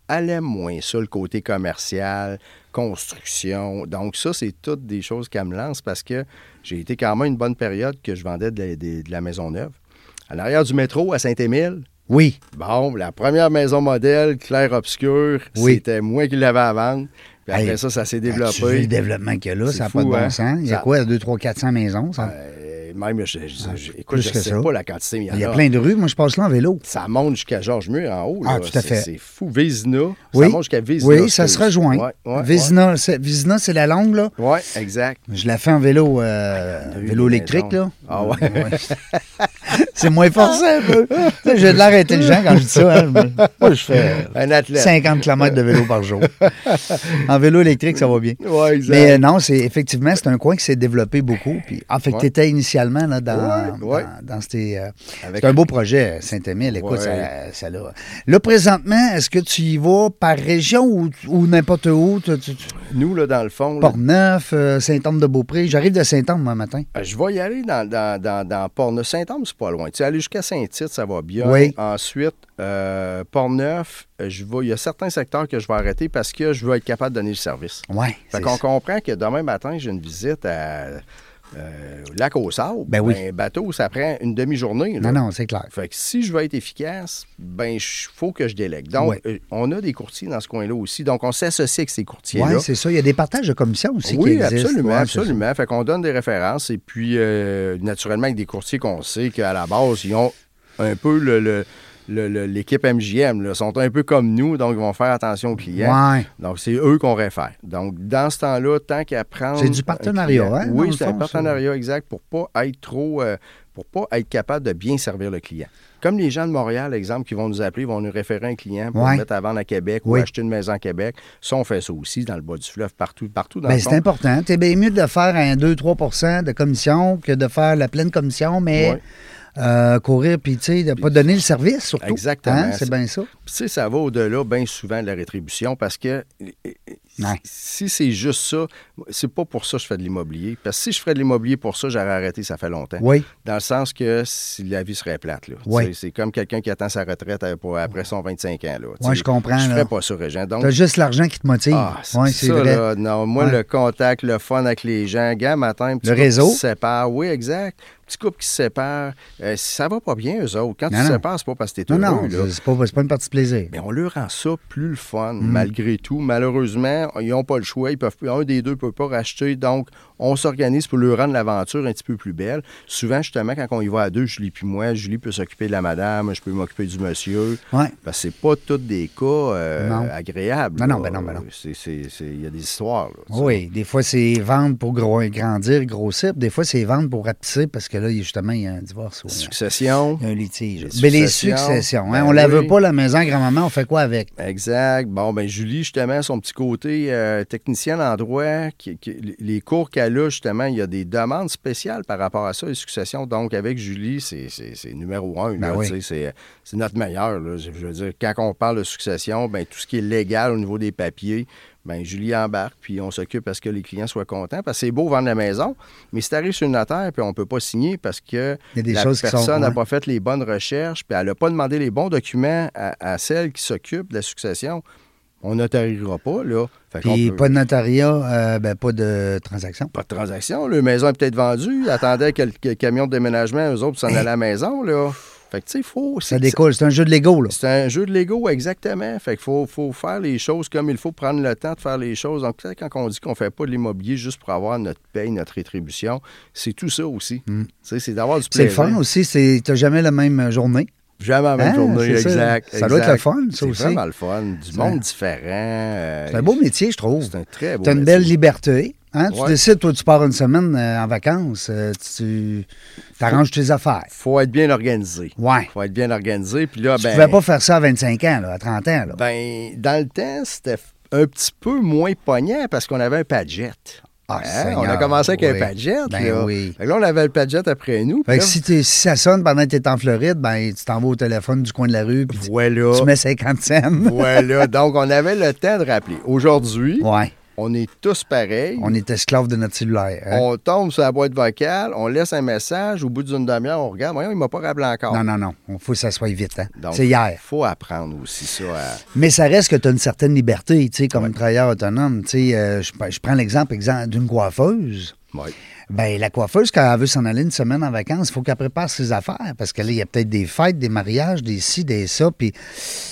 Speaker 2: elle aime moins ça, le côté commercial, construction. Donc, ça, c'est toutes des choses qu'elle me lance parce que j'ai été quand même une bonne période que je vendais de la, de- de la maison neuve. À l'arrière du métro, à Saint-Émile,
Speaker 1: Oui.
Speaker 2: Bon, la première maison modèle, clair-obscur,
Speaker 1: Oui.
Speaker 2: c'était moi qui l'avais à vendre. Puis après
Speaker 1: Hey,
Speaker 2: ça, ça s'est
Speaker 1: Tu veux
Speaker 2: développé.
Speaker 1: le développement qu'il y a là, ça n'a pas de bon
Speaker 2: hein?
Speaker 1: sens. Il y a
Speaker 2: Ça-
Speaker 1: quoi, 2, 3, 400 maisons? Ça?
Speaker 2: Euh, même, je, je- je- écoute, je
Speaker 1: que
Speaker 2: sais
Speaker 1: ça.
Speaker 2: pas la quantité, mais il y en
Speaker 1: il y a
Speaker 2: a.
Speaker 1: plein de rues. Moi, je passe là en vélo.
Speaker 2: Ça monte jusqu'à Georges Mur en haut.
Speaker 1: Ah,
Speaker 2: là.
Speaker 1: tout à fait.
Speaker 2: C'est fou. Vézina,
Speaker 1: Oui.
Speaker 2: ça monte jusqu'à Vézina.
Speaker 1: Oui, ça se rejoint.
Speaker 2: Ouais, ouais,
Speaker 1: Vézina, c'est- Vézina, c'est la longue, là.
Speaker 2: Ouais, exact.
Speaker 1: Je la fais en vélo, euh,
Speaker 2: eu
Speaker 1: vélo électrique, là.
Speaker 2: Ah ouais. [laughs]
Speaker 1: c'est moins forcé un peu. J'ai de l'air intelligent quand je dis ça. hein. Moi, je fais [laughs]
Speaker 2: Un athlète.
Speaker 1: 50 km de vélo par jour. [laughs] en vélo électrique, ça va bien.
Speaker 2: Exact.
Speaker 1: Mais euh, non, c'est effectivement, c'est un coin qui s'est développé beaucoup. Puis, en fait, tu étais initialement là, dans,
Speaker 2: Ouais, ouais.
Speaker 1: dans, dans ces, euh, c'est un beau projet, Saint-Émile. Écoute,
Speaker 2: Ouais.
Speaker 1: ça, ça l'a. Là, présentement, est-ce que tu y vas par région ou, ou n'importe où? Tu, tu- tu-
Speaker 2: Nous, là, dans le fond, là,
Speaker 1: Port-Neuf, euh, Saint-Anne-de-Beaupré. J'arrive de Saint-Anne, moi, matin.
Speaker 2: Euh, Je vais y aller dans, dans, Port-Neuf. Saint-Anne, c'est pas loin. Tu sais, aller jusqu'à Saint-Tite, ça va bien.
Speaker 1: Oui.
Speaker 2: Ensuite, Port-Neuf, je vais, il y a certains secteurs que je vais arrêter parce que je veux être capable de donner le service.
Speaker 1: Oui.
Speaker 2: Fait qu'on comprend que demain matin, j'ai une visite à euh, Lac au Sable.
Speaker 1: Ben oui.
Speaker 2: bateau, ça prend une demi-journée.
Speaker 1: Non, non, c'est clair.
Speaker 2: Fait que si je veux être efficace, ben il faut que je délègue. Donc, euh, on a des courtiers dans ce coin-là aussi. Donc, on s'associe avec ces courtiers-là.
Speaker 1: Oui, c'est ça. Il y a des partages de commissions aussi qui
Speaker 2: Oui,
Speaker 1: existent.
Speaker 2: absolument,
Speaker 1: Ouais,
Speaker 2: absolument. Fait qu'on donne des références et puis, euh, naturellement, avec des courtiers qu'on sait qu'à la base, ils ont un peu le- l'équipe MJM, là, sont un peu comme nous, donc ils vont faire attention aux clients.
Speaker 1: Ouais.
Speaker 2: Donc, c'est eux qu'on réfère. Donc, dans ce temps-là, tant qu'à prendre.
Speaker 1: C'est du partenariat,
Speaker 2: client-
Speaker 1: hein,
Speaker 2: Oui, c'est un partenariat exact pour pas être trop. euh, pour pas être capable de bien servir le client. Comme les gens de Montréal, exemple, qui vont nous appeler, vont nous référer un client pour
Speaker 1: Ouais.
Speaker 2: mettre à vendre à Québec
Speaker 1: Oui.
Speaker 2: ou acheter une maison à Québec. Ça, on fait ça aussi dans le bas du fleuve, partout, partout dans
Speaker 1: Ben,
Speaker 2: le
Speaker 1: c'est important. C'est bien mieux de faire un 2-3 de commission que de faire la pleine commission, mais
Speaker 2: Ouais.
Speaker 1: Euh, courir, puis tu sais, de pas donner le service, surtout.
Speaker 2: Exactement.
Speaker 1: Hein, C'est bien ça.
Speaker 2: Puis, tu sais, ça va au-delà bien souvent de la rétribution parce que
Speaker 1: Ouais.
Speaker 2: si c'est juste ça, c'est pas pour ça que je fais de l'immobilier. Parce que si je ferais de l'immobilier pour ça, j'aurais arrêté ça fait longtemps.
Speaker 1: Oui.
Speaker 2: Dans le sens que si la vie serait plate. Là.
Speaker 1: Oui.
Speaker 2: C'est comme quelqu'un qui attend sa retraite euh, pour- après son 25 ans. Là. Sais,
Speaker 1: je comprends,
Speaker 2: Je ferais pas ça, Régent. Donc,
Speaker 1: T'as juste l'argent qui te motive.
Speaker 2: ah,
Speaker 1: oui, c'est vrai.
Speaker 2: là. Non, moi,
Speaker 1: Ouais.
Speaker 2: le contact, le fun avec les gens, gars, matin,
Speaker 1: Le réseau.
Speaker 2: sépare. Oui, exact. Petit couple qui se sépare. euh, ça va pas bien, eux autres. Quand
Speaker 1: Non,
Speaker 2: te
Speaker 1: non.
Speaker 2: sépares, c'est pas parce que t'es
Speaker 1: Non,
Speaker 2: heureux.
Speaker 1: non,
Speaker 2: là.
Speaker 1: c'est pas, c'est pas une partie de plaisir.
Speaker 2: Mais on leur rend ça plus le fun,
Speaker 1: Mm.
Speaker 2: malgré tout. Malheureusement, ils n'ont pas le choix. Ils peuvent, un des deux ne peut pas racheter. Donc, on s'organise pour leur rendre l'aventure un petit peu plus belle. Souvent, justement, quand on y va à deux, Julie puis moi, Julie peut s'occuper de la madame, je peux m'occuper du monsieur.
Speaker 1: Ouais.
Speaker 2: Parce que c'est pas tous des cas euh,
Speaker 1: Non.
Speaker 2: agréables.
Speaker 1: Non, non,
Speaker 2: là.
Speaker 1: ben non, ben non.
Speaker 2: C'est- c'est- c'est- Il y a des histoires. là.
Speaker 1: Oui, des fois, c'est vendre pour grandir, grossir. Des fois, c'est vendre pour rapetisser parce que là, y a- justement, il y a un divorce. ou,
Speaker 2: Succession.
Speaker 1: un litige. Mais les
Speaker 2: successions,
Speaker 1: hein,
Speaker 2: ben
Speaker 1: on la veut pas, la maison grand-maman, on fait quoi avec?
Speaker 2: Exact. Bon, ben Julie, justement, son petit côté euh, technicienne en droit, qui- qui- les cours qu'elle a, justement, il y a des demandes spéciales par rapport à ça, les successions. Donc, avec Julie, c'est numéro un.
Speaker 1: Ben
Speaker 2: là,
Speaker 1: oui.
Speaker 2: C'est notre meilleur. là. Je je veux dire, quand on parle de succession, ben tout ce qui est légal au niveau des papiers, ben Julie embarque, puis on s'occupe à ce que les clients soient contents. Parce que c'est beau vendre la maison, mais si tu arrives sur une notaire, puis on ne peut pas signer parce que
Speaker 1: des
Speaker 2: la personne n'a
Speaker 1: ouais.
Speaker 2: pas fait les bonnes recherches, puis elle n'a pas demandé les bons documents à, à celle qui s'occupe de la succession, on notariera pas, là.
Speaker 1: Puis
Speaker 2: peut-
Speaker 1: pas de notariat, euh, ben, pas de transaction.
Speaker 2: pas de transaction. La maison est peut-être vendue. Que le que le camion de déménagement, eux autres, s'en allaient à la maison, là. Fait que, tu sais, il faut...
Speaker 1: Ça
Speaker 2: c'est-
Speaker 1: découle, c'est un jeu de Lego, là.
Speaker 2: C'est un jeu de Lego, exactement. Fait qu'il faut, faut faire les choses comme il faut, prendre le temps de faire les choses. Donc, tu quand on dit qu'on fait pas de l'immobilier juste pour avoir notre paye, notre rétribution, c'est tout ça aussi. Tu sais, c'est d'avoir du
Speaker 1: Mm. C'est le
Speaker 2: plaisir.
Speaker 1: fun aussi, c'est t'as jamais la même journée.
Speaker 2: Jamais la même
Speaker 1: Hein,
Speaker 2: journée,
Speaker 1: c'est ça.
Speaker 2: exact.
Speaker 1: Ça doit être le fun, ça
Speaker 2: C'est
Speaker 1: aussi.
Speaker 2: vraiment le fun. Du monde différent. euh,
Speaker 1: C'est un beau métier, je trouve.
Speaker 2: C'est un très beau
Speaker 1: Tu as une
Speaker 2: métier.
Speaker 1: belle liberté. Hein? Tu décides, toi, tu pars une semaine euh, en vacances, euh, tu arranges tes affaires.
Speaker 2: faut être bien organisé.
Speaker 1: Ouais.
Speaker 2: faut être bien organisé. Puis là,
Speaker 1: Tu
Speaker 2: ben,
Speaker 1: pouvais pas faire ça à 25 ans, là, à 30 ans. Là.
Speaker 2: ben, dans le temps, c'était un petit peu moins poignant parce qu'on avait un Padjet.
Speaker 1: Ah,
Speaker 2: Hein? On a commencé avec
Speaker 1: oui.
Speaker 2: un Padjet.
Speaker 1: Ben
Speaker 2: là.
Speaker 1: oui.
Speaker 2: Fait que là, on avait le Padjet après nous.
Speaker 1: Fait que si, ça sonne pendant que tu es en Floride, ben, tu t'en vas au téléphone du coin de la rue puis tu,
Speaker 2: voilà.
Speaker 1: tu mets 50 cents.
Speaker 2: voilà. [laughs] Donc, on avait le temps de rappeler. Aujourd'hui,
Speaker 1: Ouais.
Speaker 2: On est tous pareils.
Speaker 1: On est esclave de notre cellulaire. hein?
Speaker 2: On tombe sur la boîte vocale, on laisse un message, au bout d'une demi-heure, on regarde, voyons, il m'a pas rappelé encore.
Speaker 1: Non, non, non. Il faut que ça soit vite. Hein? C'est hier.
Speaker 2: faut apprendre aussi ça. à-
Speaker 1: Mais ça reste que tu as une certaine liberté, tu sais, comme travailleur autonome. Tu sais, euh, je, je prends l'exemple exemple, d'une coiffeuse.
Speaker 2: Ouais.
Speaker 1: Ben, la coiffeuse, quand elle veut s'en aller une semaine en vacances, il faut qu'elle prépare ses affaires parce que là, il y a peut-être des fêtes, des mariages, des ci, des ça. Puis,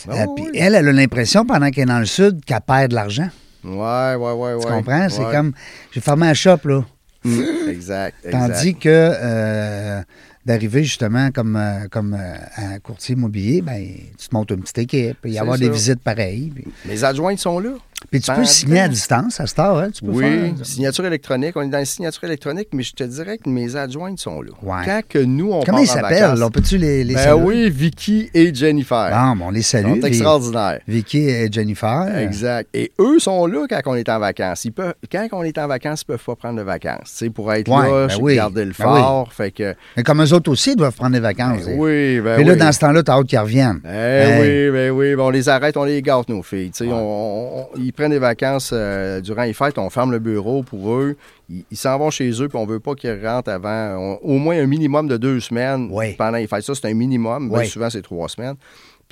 Speaker 2: Ah
Speaker 1: euh,
Speaker 2: oui.
Speaker 1: elle, elle a l'impression, pendant qu'elle est dans le sud, qu'elle perd de l'argent.
Speaker 2: Ouais, ouais, ouais, ouais.
Speaker 1: Tu comprends? C'est
Speaker 2: Ouais.
Speaker 1: comme, j'ai fermé un shop, là.
Speaker 2: Mm, exact, exact.
Speaker 1: Tandis que euh, d'arriver justement comme, euh, comme euh, un courtier immobilier, ben, tu te montes une petite équipe, il y avoir des visites pareilles. Puis,
Speaker 2: Mes adjointes sont là.
Speaker 1: Puis tu peux signer à distance à heure, hein, tu peux
Speaker 2: Oui,
Speaker 1: faire.
Speaker 2: signature électronique. On est dans la signature électronique, mais je te dirais que mes adjointes sont là.
Speaker 1: Ouais.
Speaker 2: Quand que nous, on
Speaker 1: Comment ils
Speaker 2: en
Speaker 1: s'appellent? On peut-tu les, les
Speaker 2: Ben
Speaker 1: saluer?
Speaker 2: oui, Vicky et Jennifer.
Speaker 1: Bon, on les
Speaker 2: Ils
Speaker 1: salue.
Speaker 2: sont
Speaker 1: Vi-
Speaker 2: extraordinaires.
Speaker 1: Vicky et Jennifer.
Speaker 2: Exact. Et eux sont là quand on est en vacances. Ils peuvent, quand on est en vacances, ils peuvent pas prendre de vacances. C'est pour être
Speaker 1: Ouais,
Speaker 2: là,
Speaker 1: ben oui.
Speaker 2: garder le
Speaker 1: Ben oui.
Speaker 2: fort. Fait que,
Speaker 1: Mais comme eux autres aussi, ils doivent prendre des vacances.
Speaker 2: ben oui, ben
Speaker 1: Puis là,
Speaker 2: oui.
Speaker 1: dans ce temps-là, t'as hâte qu'ils reviennent.
Speaker 2: Eh oui, ben oui, on les arrête, on les gâte, nos filles. On- on- ils prennent des vacances euh, durant les fêtes, on ferme le bureau pour eux. Ils ils s'en vont chez eux, puis on veut pas qu'ils rentrent avant on- au moins un minimum de deux semaines
Speaker 1: Oui.
Speaker 2: pendant les fêtes. Ça, c'est un minimum.
Speaker 1: Oui.
Speaker 2: souvent, c'est trois semaines.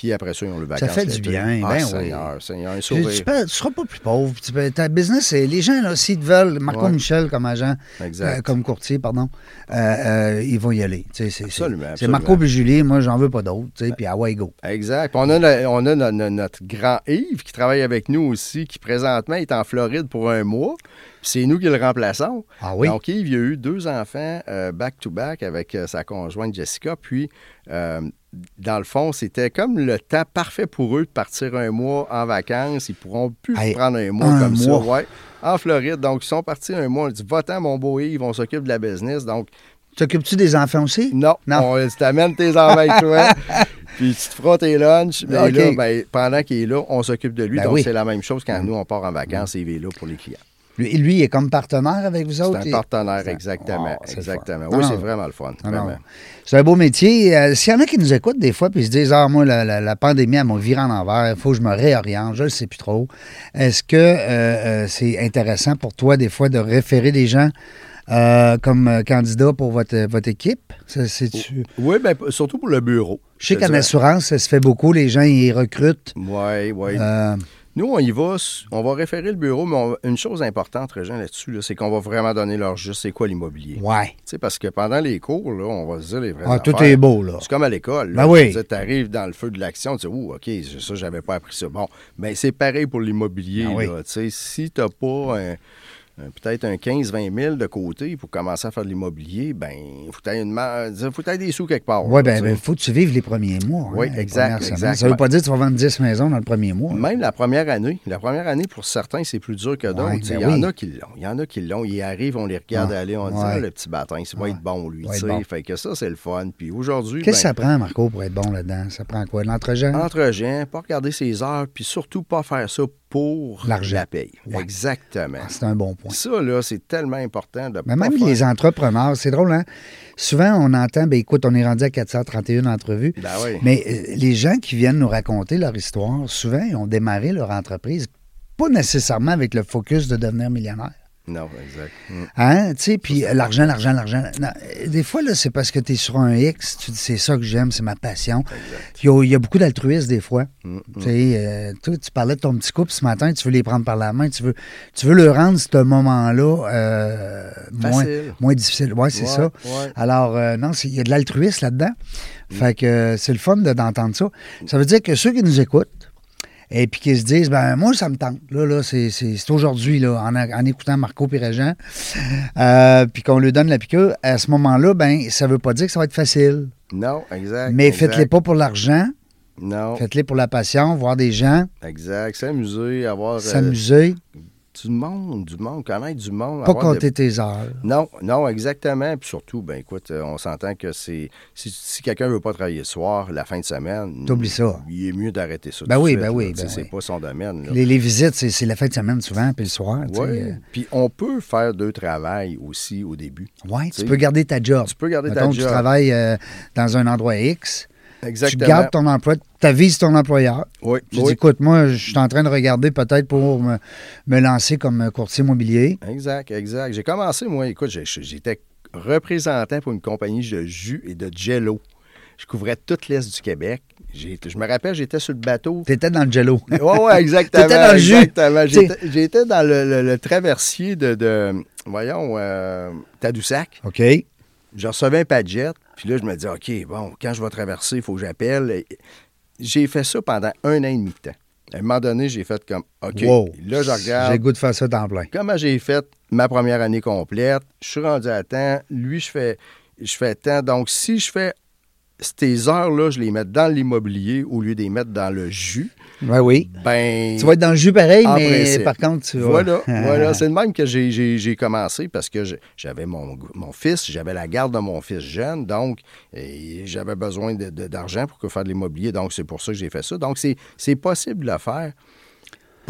Speaker 2: Puis après ça, ils ont le
Speaker 1: Ça
Speaker 2: vacances.
Speaker 1: fait du bien,
Speaker 2: Ah,
Speaker 1: ben oui.
Speaker 2: Seigneur, Seigneur, un
Speaker 1: Tu,
Speaker 2: sourire.
Speaker 1: tu peux- tu seras pas plus pauvre. Tu peux- ta business, les gens, là, s'ils te veulent, Marco
Speaker 2: Ouais.
Speaker 1: Michel comme agent, euh, comme courtier, pardon, euh, euh, ils vont y aller. C'est
Speaker 2: Absolument,
Speaker 1: c'est. Marco et Julie, moi, j'en veux pas d'autres. sais, Puis à go.
Speaker 2: Exact. Puis on a, le- on a no- no- notre grand Yves qui travaille avec nous aussi, qui présentement est en Floride pour un mois. C'est nous qui le remplaçons.
Speaker 1: Ah oui?
Speaker 2: Donc, Yves, il a eu deux enfants euh, back-to-back avec euh, sa conjointe Jessica. Puis, euh, dans le fond, c'était comme le temps parfait pour eux de partir un mois en vacances. Ils pourront plus
Speaker 1: Hey,
Speaker 2: prendre un mois
Speaker 1: un
Speaker 2: comme ça. Ouais, en Floride. Donc, ils sont partis un mois. On dit Va-t'en, mon beau Yves, on s'occupe de la business. Donc,
Speaker 1: T'occupes-tu des enfants aussi?
Speaker 2: non,
Speaker 1: Non.
Speaker 2: on tu t'amènes tes enfants avec toi. [laughs] Puis tu te feras tes lunchs. Mais là, ben, pendant qu'il est là, on s'occupe de lui.
Speaker 1: Ben
Speaker 2: Donc,
Speaker 1: oui. Mm.
Speaker 2: c'est la même chose quand nous, on part en vacances et il est là pour les clients.
Speaker 1: Lui, lui, il est comme partenaire avec vous
Speaker 2: C'est
Speaker 1: autres?
Speaker 2: un
Speaker 1: Il-
Speaker 2: partenaire,
Speaker 1: C'est-
Speaker 2: exactement.
Speaker 1: Oh, c'est le
Speaker 2: exactement. Oui, c'est vraiment le fun.
Speaker 1: C'est un beau métier. Euh, S'il y en a qui nous écoutent des fois puis se disent Ah, moi, la, la- la pandémie, elle m'a viré en envers, il faut que je me réoriente, je ne sais plus trop. Est-ce que euh, euh, c'est intéressant pour toi, des fois, de référer des gens euh, comme candidats pour votre, votre équipe? Ça,
Speaker 2: Oui, p- surtout pour le bureau.
Speaker 1: Je sais qu'en assurance, ça se fait beaucoup. Les gens, ils recrutent.
Speaker 2: Oui, oui.
Speaker 1: Euh,
Speaker 2: Nous, on y va, on va référer le bureau, mais on- une chose importante, Régent, là-dessus, là, c'est qu'on va vraiment donner leur juste c'est quoi l'immobilier.
Speaker 1: ouais.
Speaker 2: Tu sais, parce que pendant les cours, là, on va se dire les vraies
Speaker 1: Ah, tout est beau, là.
Speaker 2: C'est comme à l'école.
Speaker 1: Ben oui.
Speaker 2: Tu arrives dans le feu de l'action, tu dis, ouh, OK, ça, j'avais pas appris ça. Bon, mais c'est pareil pour l'immobilier.
Speaker 1: Ben oui.
Speaker 2: là. Tu sais, si tu n'as pas un- peut-être un 15-20 000 de côté pour commencer à faire de l'immobilier, ben il faut que tu t'aies des sous quelque part.
Speaker 1: Oui,
Speaker 2: sais.
Speaker 1: ben, faut que tu vives les premiers mois.
Speaker 2: Oui,
Speaker 1: hein,
Speaker 2: exact, exact.
Speaker 1: Ça ne veut pas dire que tu vas vendre 10 maisons dans le premier mois.
Speaker 2: Même la première année. La première année, pour certains, c'est plus dur que d'autres.
Speaker 1: Ouais, ben
Speaker 2: il y en a qui l'ont. Il y en a qui l'ont. Ils arrivent, on les regarde
Speaker 1: Ah,
Speaker 2: aller, on dit. Ah, le petit bâtin, ça va être bon, lui.
Speaker 1: Bon.
Speaker 2: Fait que ça, c'est le fun. Puis aujourd'hui,
Speaker 1: Qu'est-ce que
Speaker 2: ben,
Speaker 1: ça prend, Marco, pour être bon là-dedans? Ça prend quoi? De l'entre-gens?
Speaker 2: entre gens, pas regarder ses heures, puis surtout pas faire ça pour
Speaker 1: L'argent.
Speaker 2: la paye.
Speaker 1: Ouais.
Speaker 2: Exactement.
Speaker 1: Ah, C'est un bon point.
Speaker 2: Ça, là, c'est tellement important de
Speaker 1: Mais même
Speaker 2: faire-
Speaker 1: les entrepreneurs, c'est drôle, hein? Souvent, on entend, ben écoute, on est rendu à 431 entrevues.
Speaker 2: Ben oui.
Speaker 1: Mais euh, les gens qui viennent nous raconter leur histoire, souvent, ils ont démarré leur entreprise, pas nécessairement avec le focus de devenir millionnaire.
Speaker 2: Non, exact. Mm.
Speaker 1: Hein? Tu sais, puis l'argent, l'argent, l'argent. Des fois, là, c'est parce que tu es sur un X, tu dis c'est ça que j'aime, c'est ma passion. Il y a, il y a beaucoup d'altruisme des fois.
Speaker 2: Mm,
Speaker 1: Tu sais, euh, toi, tu parlais de ton petit couple ce matin, tu veux les prendre par la main, tu veux, tu veux le rendre, ce moment-là, euh, moins, moins difficile. Oui, c'est
Speaker 2: Ouais,
Speaker 1: ça.
Speaker 2: ouais.
Speaker 1: Alors, euh, non, il y a de l'altruisme là-dedans. Fait que c'est le fun de- d'entendre ça. Ça veut dire que ceux qui nous écoutent, et puis qui se disent, ben moi, ça me tente. Là, là, c'est, c'est- c'est aujourd'hui, là, en, en écoutant Marco Péréjean, euh, puis qu'on lui donne la piqûre, à ce moment-là, ben ça veut pas dire que ça va être facile.
Speaker 2: Non, exact.
Speaker 1: Mais faites-les pas pour l'argent,
Speaker 2: Non,
Speaker 1: faites-les pour la passion, voir des gens,
Speaker 2: exact. S'amuser, avoir euh,
Speaker 1: s'amuser,
Speaker 2: du monde, du monde, connaître du monde.
Speaker 1: pas compter tes heures.
Speaker 2: Non, non, exactement. Puis surtout, ben écoute, euh, on s'entend que c'est. Si, si quelqu'un ne veut pas travailler le soir, la fin de semaine.
Speaker 1: T'oublies ça.
Speaker 2: Il est mieux d'arrêter ça.
Speaker 1: Ben
Speaker 2: tout
Speaker 1: oui,
Speaker 2: suite,
Speaker 1: ben
Speaker 2: là.
Speaker 1: oui, ben
Speaker 2: c'est
Speaker 1: oui.
Speaker 2: pas son domaine.
Speaker 1: Les, les visites, c'est, la fin de semaine souvent, puis le soir.
Speaker 2: Oui.
Speaker 1: euh,
Speaker 2: Puis on peut faire deux travails aussi au début.
Speaker 1: Ouais,
Speaker 2: Tu
Speaker 1: peux garder ta job.
Speaker 2: Tu peux garder
Speaker 1: Mettons
Speaker 2: ta
Speaker 1: que tu
Speaker 2: job.
Speaker 1: travailles euh, dans un endroit X,
Speaker 2: Exactement.
Speaker 1: tu gardes ton emploi, tu avises ton employeur.
Speaker 2: Oui,
Speaker 1: Tu dis,
Speaker 2: oui.
Speaker 1: écoute, moi, je suis en train de regarder peut-être pour me, me lancer comme courtier immobilier.
Speaker 2: Exact, exact. J'ai commencé, moi, écoute, j'étais représentant pour une compagnie de jus et de jello. Je couvrais toute l'Est du Québec. Je me rappelle, j'étais sur le bateau.
Speaker 1: Tu étais dans le jello.
Speaker 2: Oui, oui, [laughs] exactement.
Speaker 1: T'étais dans le jus.
Speaker 2: Exactement. J'étais j'étais dans le, le- le traversier de, de, voyons, euh, Tadoussac.
Speaker 1: OK.
Speaker 2: Je recevais un padjet, puis là, je me dis, OK, bon, quand je vais traverser, il faut que j'appelle. J'ai fait ça pendant un an et demi de temps. À un moment donné, j'ai fait comme, OK,
Speaker 1: Wow.
Speaker 2: là, je
Speaker 1: J'ai
Speaker 2: regarde
Speaker 1: le goût de faire ça temps plein.
Speaker 2: comment j'ai fait ma première année complète? Je suis rendu à temps. Lui, je fais, je fais temps. Donc, si je fais ces heures-là, je les mets dans l'immobilier au lieu de les mettre dans le jus,
Speaker 1: Oui, oui.
Speaker 2: ben...
Speaker 1: Tu vas être dans le jus pareil, mais
Speaker 2: principe.
Speaker 1: par contre, tu vas...
Speaker 2: Voilà, voilà. [laughs] C'est de même que j'ai- commencé parce que j'avais mon, mon fils, j'avais la garde de mon fils jeune, donc j'avais besoin de- de- d'argent pour faire de l'immobilier, donc c'est pour ça que j'ai fait ça. Donc c'est c'est possible de le faire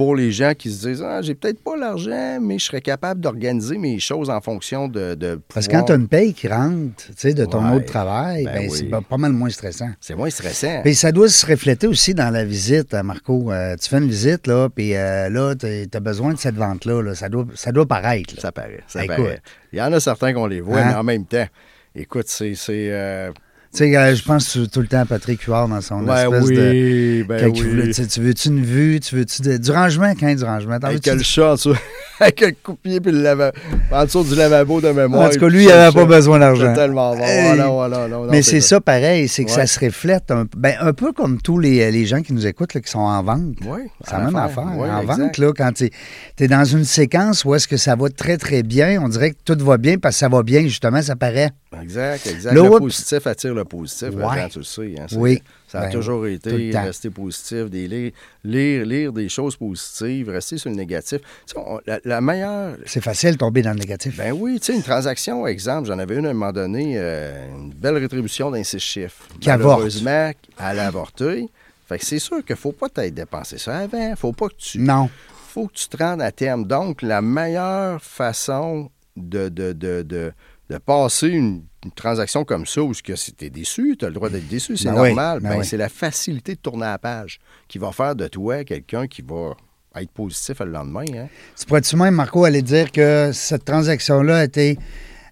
Speaker 2: pour les gens qui se disent Ah, j'ai peut-être pas l'argent, mais je serais capable d'organiser mes choses en fonction de. de
Speaker 1: Parce que quand tu as une paye qui rentre, tu sais, de ton
Speaker 2: Ouais.
Speaker 1: autre travail,
Speaker 2: Ben
Speaker 1: ben,
Speaker 2: oui.
Speaker 1: c'est pas- pas mal moins stressant.
Speaker 2: C'est moins stressant.
Speaker 1: Puis ça doit se refléter aussi dans la visite, hein, Marco. Euh, tu fais une visite, là, puis euh, là, tu as besoin de cette vente-là. là. Ça, doit, ça doit paraître. là.
Speaker 2: Ça paraît. Ça
Speaker 1: Écoute.
Speaker 2: paraît. Il y en a certains qu'on les voit,
Speaker 1: Hein?
Speaker 2: mais en même temps, écoute, c'est. c'est, euh,
Speaker 1: Tu sais, euh, je pense tout, le temps à Patrick Huard dans son
Speaker 2: ben
Speaker 1: espèce
Speaker 2: oui,
Speaker 1: de...
Speaker 2: ben oui.
Speaker 1: voulait, tu veux-tu une vue? Tu veux-tu de- du rangement? Quand du rangement?
Speaker 2: Avec le chat [laughs] avec le coupier puis le lavabo, en dessous du lavabo de mémoire.
Speaker 1: En tout cas, lui, il n'avait pas besoin d'argent.
Speaker 2: Tellement bon.
Speaker 1: Hey.
Speaker 2: Voilà, voilà, non, non,
Speaker 1: Mais c'est ça pareil, c'est que
Speaker 2: Ouais.
Speaker 1: ça se reflète un, ben, un peu comme tous les, les gens qui nous écoutent là, qui sont en vente.
Speaker 2: Oui,
Speaker 1: C'est la même affaire.
Speaker 2: Oui,
Speaker 1: en
Speaker 2: exact.
Speaker 1: vente, là, quand tu es, dans une séquence où est-ce que ça va très, très bien, on dirait que tout va bien parce que ça va bien, justement, ça paraît.
Speaker 2: Exact, exact. Le positif attire le positif.
Speaker 1: Ouais.
Speaker 2: Tu le sais. hein,
Speaker 1: Oui.
Speaker 2: Ça a
Speaker 1: Ben,
Speaker 2: toujours été rester positif, des, lire, lire, lire des choses positives, rester sur le négatif. Tu sais, on- la, la meilleure.
Speaker 1: C'est facile de tomber dans le négatif.
Speaker 2: Ben oui, tu sais, une transaction, exemple, j'en avais une à un moment donné, euh, une belle rétribution d'un six chiffres.
Speaker 1: Qui.
Speaker 2: Malheureusement, elle a avorté. Fait que c'est sûr qu'il ne faut pas t'être dépensé ça avant. faut pas que tu.
Speaker 1: non.
Speaker 2: faut que tu te rendes à terme. Donc, la meilleure façon de, de, de, de, de passer une, une transaction comme ça, où tu es déçu, tu as le droit d'être déçu, c'est
Speaker 1: Ben
Speaker 2: normal,
Speaker 1: ben
Speaker 2: ben,
Speaker 1: oui.
Speaker 2: c'est la facilité de tourner la page qui va faire de toi quelqu'un qui va être positif le lendemain. Hein?
Speaker 1: Tu pourrais-tu même, Marco, aller dire que cette transaction-là a été,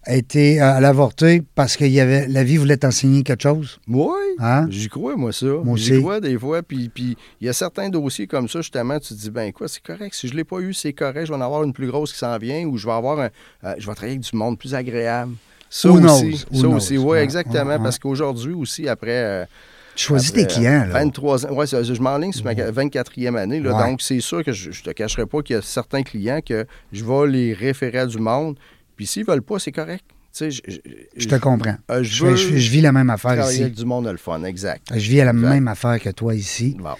Speaker 1: a été euh, à l'avorter parce que y avait, la vie voulait t'enseigner quelque chose?
Speaker 2: Oui,
Speaker 1: Hein?
Speaker 2: j'y crois, moi, ça.
Speaker 1: Moi
Speaker 2: J'y crois des fois. Puis puis il y a certains dossiers comme ça, justement, tu te dis, ben quoi, c'est correct. Si je ne l'ai pas eu, c'est correct. Je vais en avoir une plus grosse qui s'en vient ou je vais avoir un. euh, je vais travailler avec du monde plus agréable. Ça
Speaker 1: Who
Speaker 2: aussi.
Speaker 1: knows?
Speaker 2: Ça aussi, oui,
Speaker 1: Ouais,
Speaker 2: exactement.
Speaker 1: ouais,
Speaker 2: Parce qu'aujourd'hui aussi, après. euh,
Speaker 1: Tu choisis
Speaker 2: après,
Speaker 1: tes clients,
Speaker 2: euh,
Speaker 1: là.
Speaker 2: 23 ans. Oui, je m'enligne sur ma 24e année. là.
Speaker 1: Ouais.
Speaker 2: Donc, c'est sûr que je ne te cacherai pas qu'il y a certains clients que je vais les référer à du monde. Puis s'ils ne veulent pas, c'est correct. Je, je-
Speaker 1: Je te comprends.
Speaker 2: euh,
Speaker 1: Je,
Speaker 2: je veux
Speaker 1: je- je vis la même affaire ici.
Speaker 2: avec du monde a le fun, exact.
Speaker 1: Je vis à la
Speaker 2: Exact.
Speaker 1: même affaire que toi ici.
Speaker 2: Bon,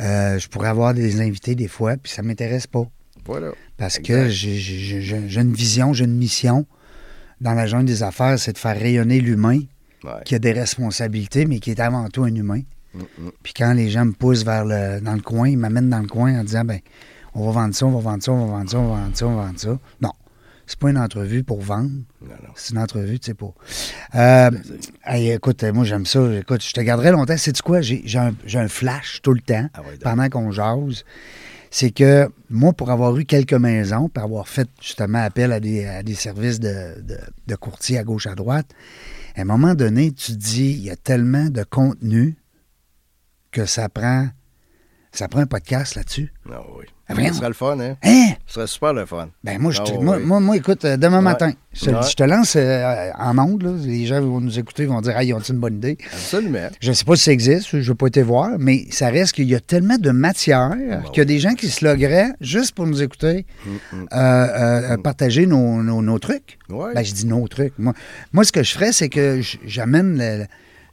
Speaker 1: Euh, je pourrais avoir des invités des fois, puis ça m'intéresse pas.
Speaker 2: voilà.
Speaker 1: Parce
Speaker 2: Exact.
Speaker 1: que j'ai une vision, j'ai une mission dans la jungle des affaires, c'est de faire rayonner l'humain
Speaker 2: Ouais.
Speaker 1: qui a des responsabilités, mais qui est avant tout un humain.
Speaker 2: Mm, mm.
Speaker 1: Puis quand les gens me poussent vers le, dans le coin, ils m'amènent dans le coin en disant ben on va vendre ça, on va vendre ça, on va vendre ça, on va vendre ça, on va vendre ça. Non. C'est pas une entrevue pour vendre, c'est une entrevue, tu sais pas. Euh, hey, écoute, moi j'aime ça. Écoute, je te garderai longtemps. Sais-tu quoi? J'ai j'ai un, un flash tout le temps
Speaker 2: Ah ouais,
Speaker 1: pendant qu'on jase. C'est que moi, pour avoir eu quelques maisons, pour avoir fait justement appel à des, services de, de, courtier à gauche, à droite, à un moment donné, tu te dis, il y a tellement de contenu que ça prend, ça prend un podcast là-dessus.
Speaker 2: Non, oui.
Speaker 1: Ah.
Speaker 2: Ce serait le fun, hein?
Speaker 1: Hein?
Speaker 2: Ce serait super le fun.
Speaker 1: Ben moi, je te-
Speaker 2: Ah,
Speaker 1: moi,
Speaker 2: oui.
Speaker 1: moi, moi, écoute, euh, demain
Speaker 2: Ouais.
Speaker 1: matin, je te,
Speaker 2: Ouais.
Speaker 1: je te lance euh, en ondes, là. les gens vont nous écouter, ils vont dire, ah, ils ont une bonne idée?
Speaker 2: Absolument.
Speaker 1: Je ne sais pas si ça existe, je ne vais pas été voir, mais ça reste qu'il y a tellement de matière qu'il y a des gens qui se logueraient juste pour nous écouter,
Speaker 2: Mm, mm.
Speaker 1: euh, partager nos, nos- nos trucs.
Speaker 2: Ouais.
Speaker 1: Ben, je dis nos trucs. Moi, moi ce que je ferais, c'est que j'amène le-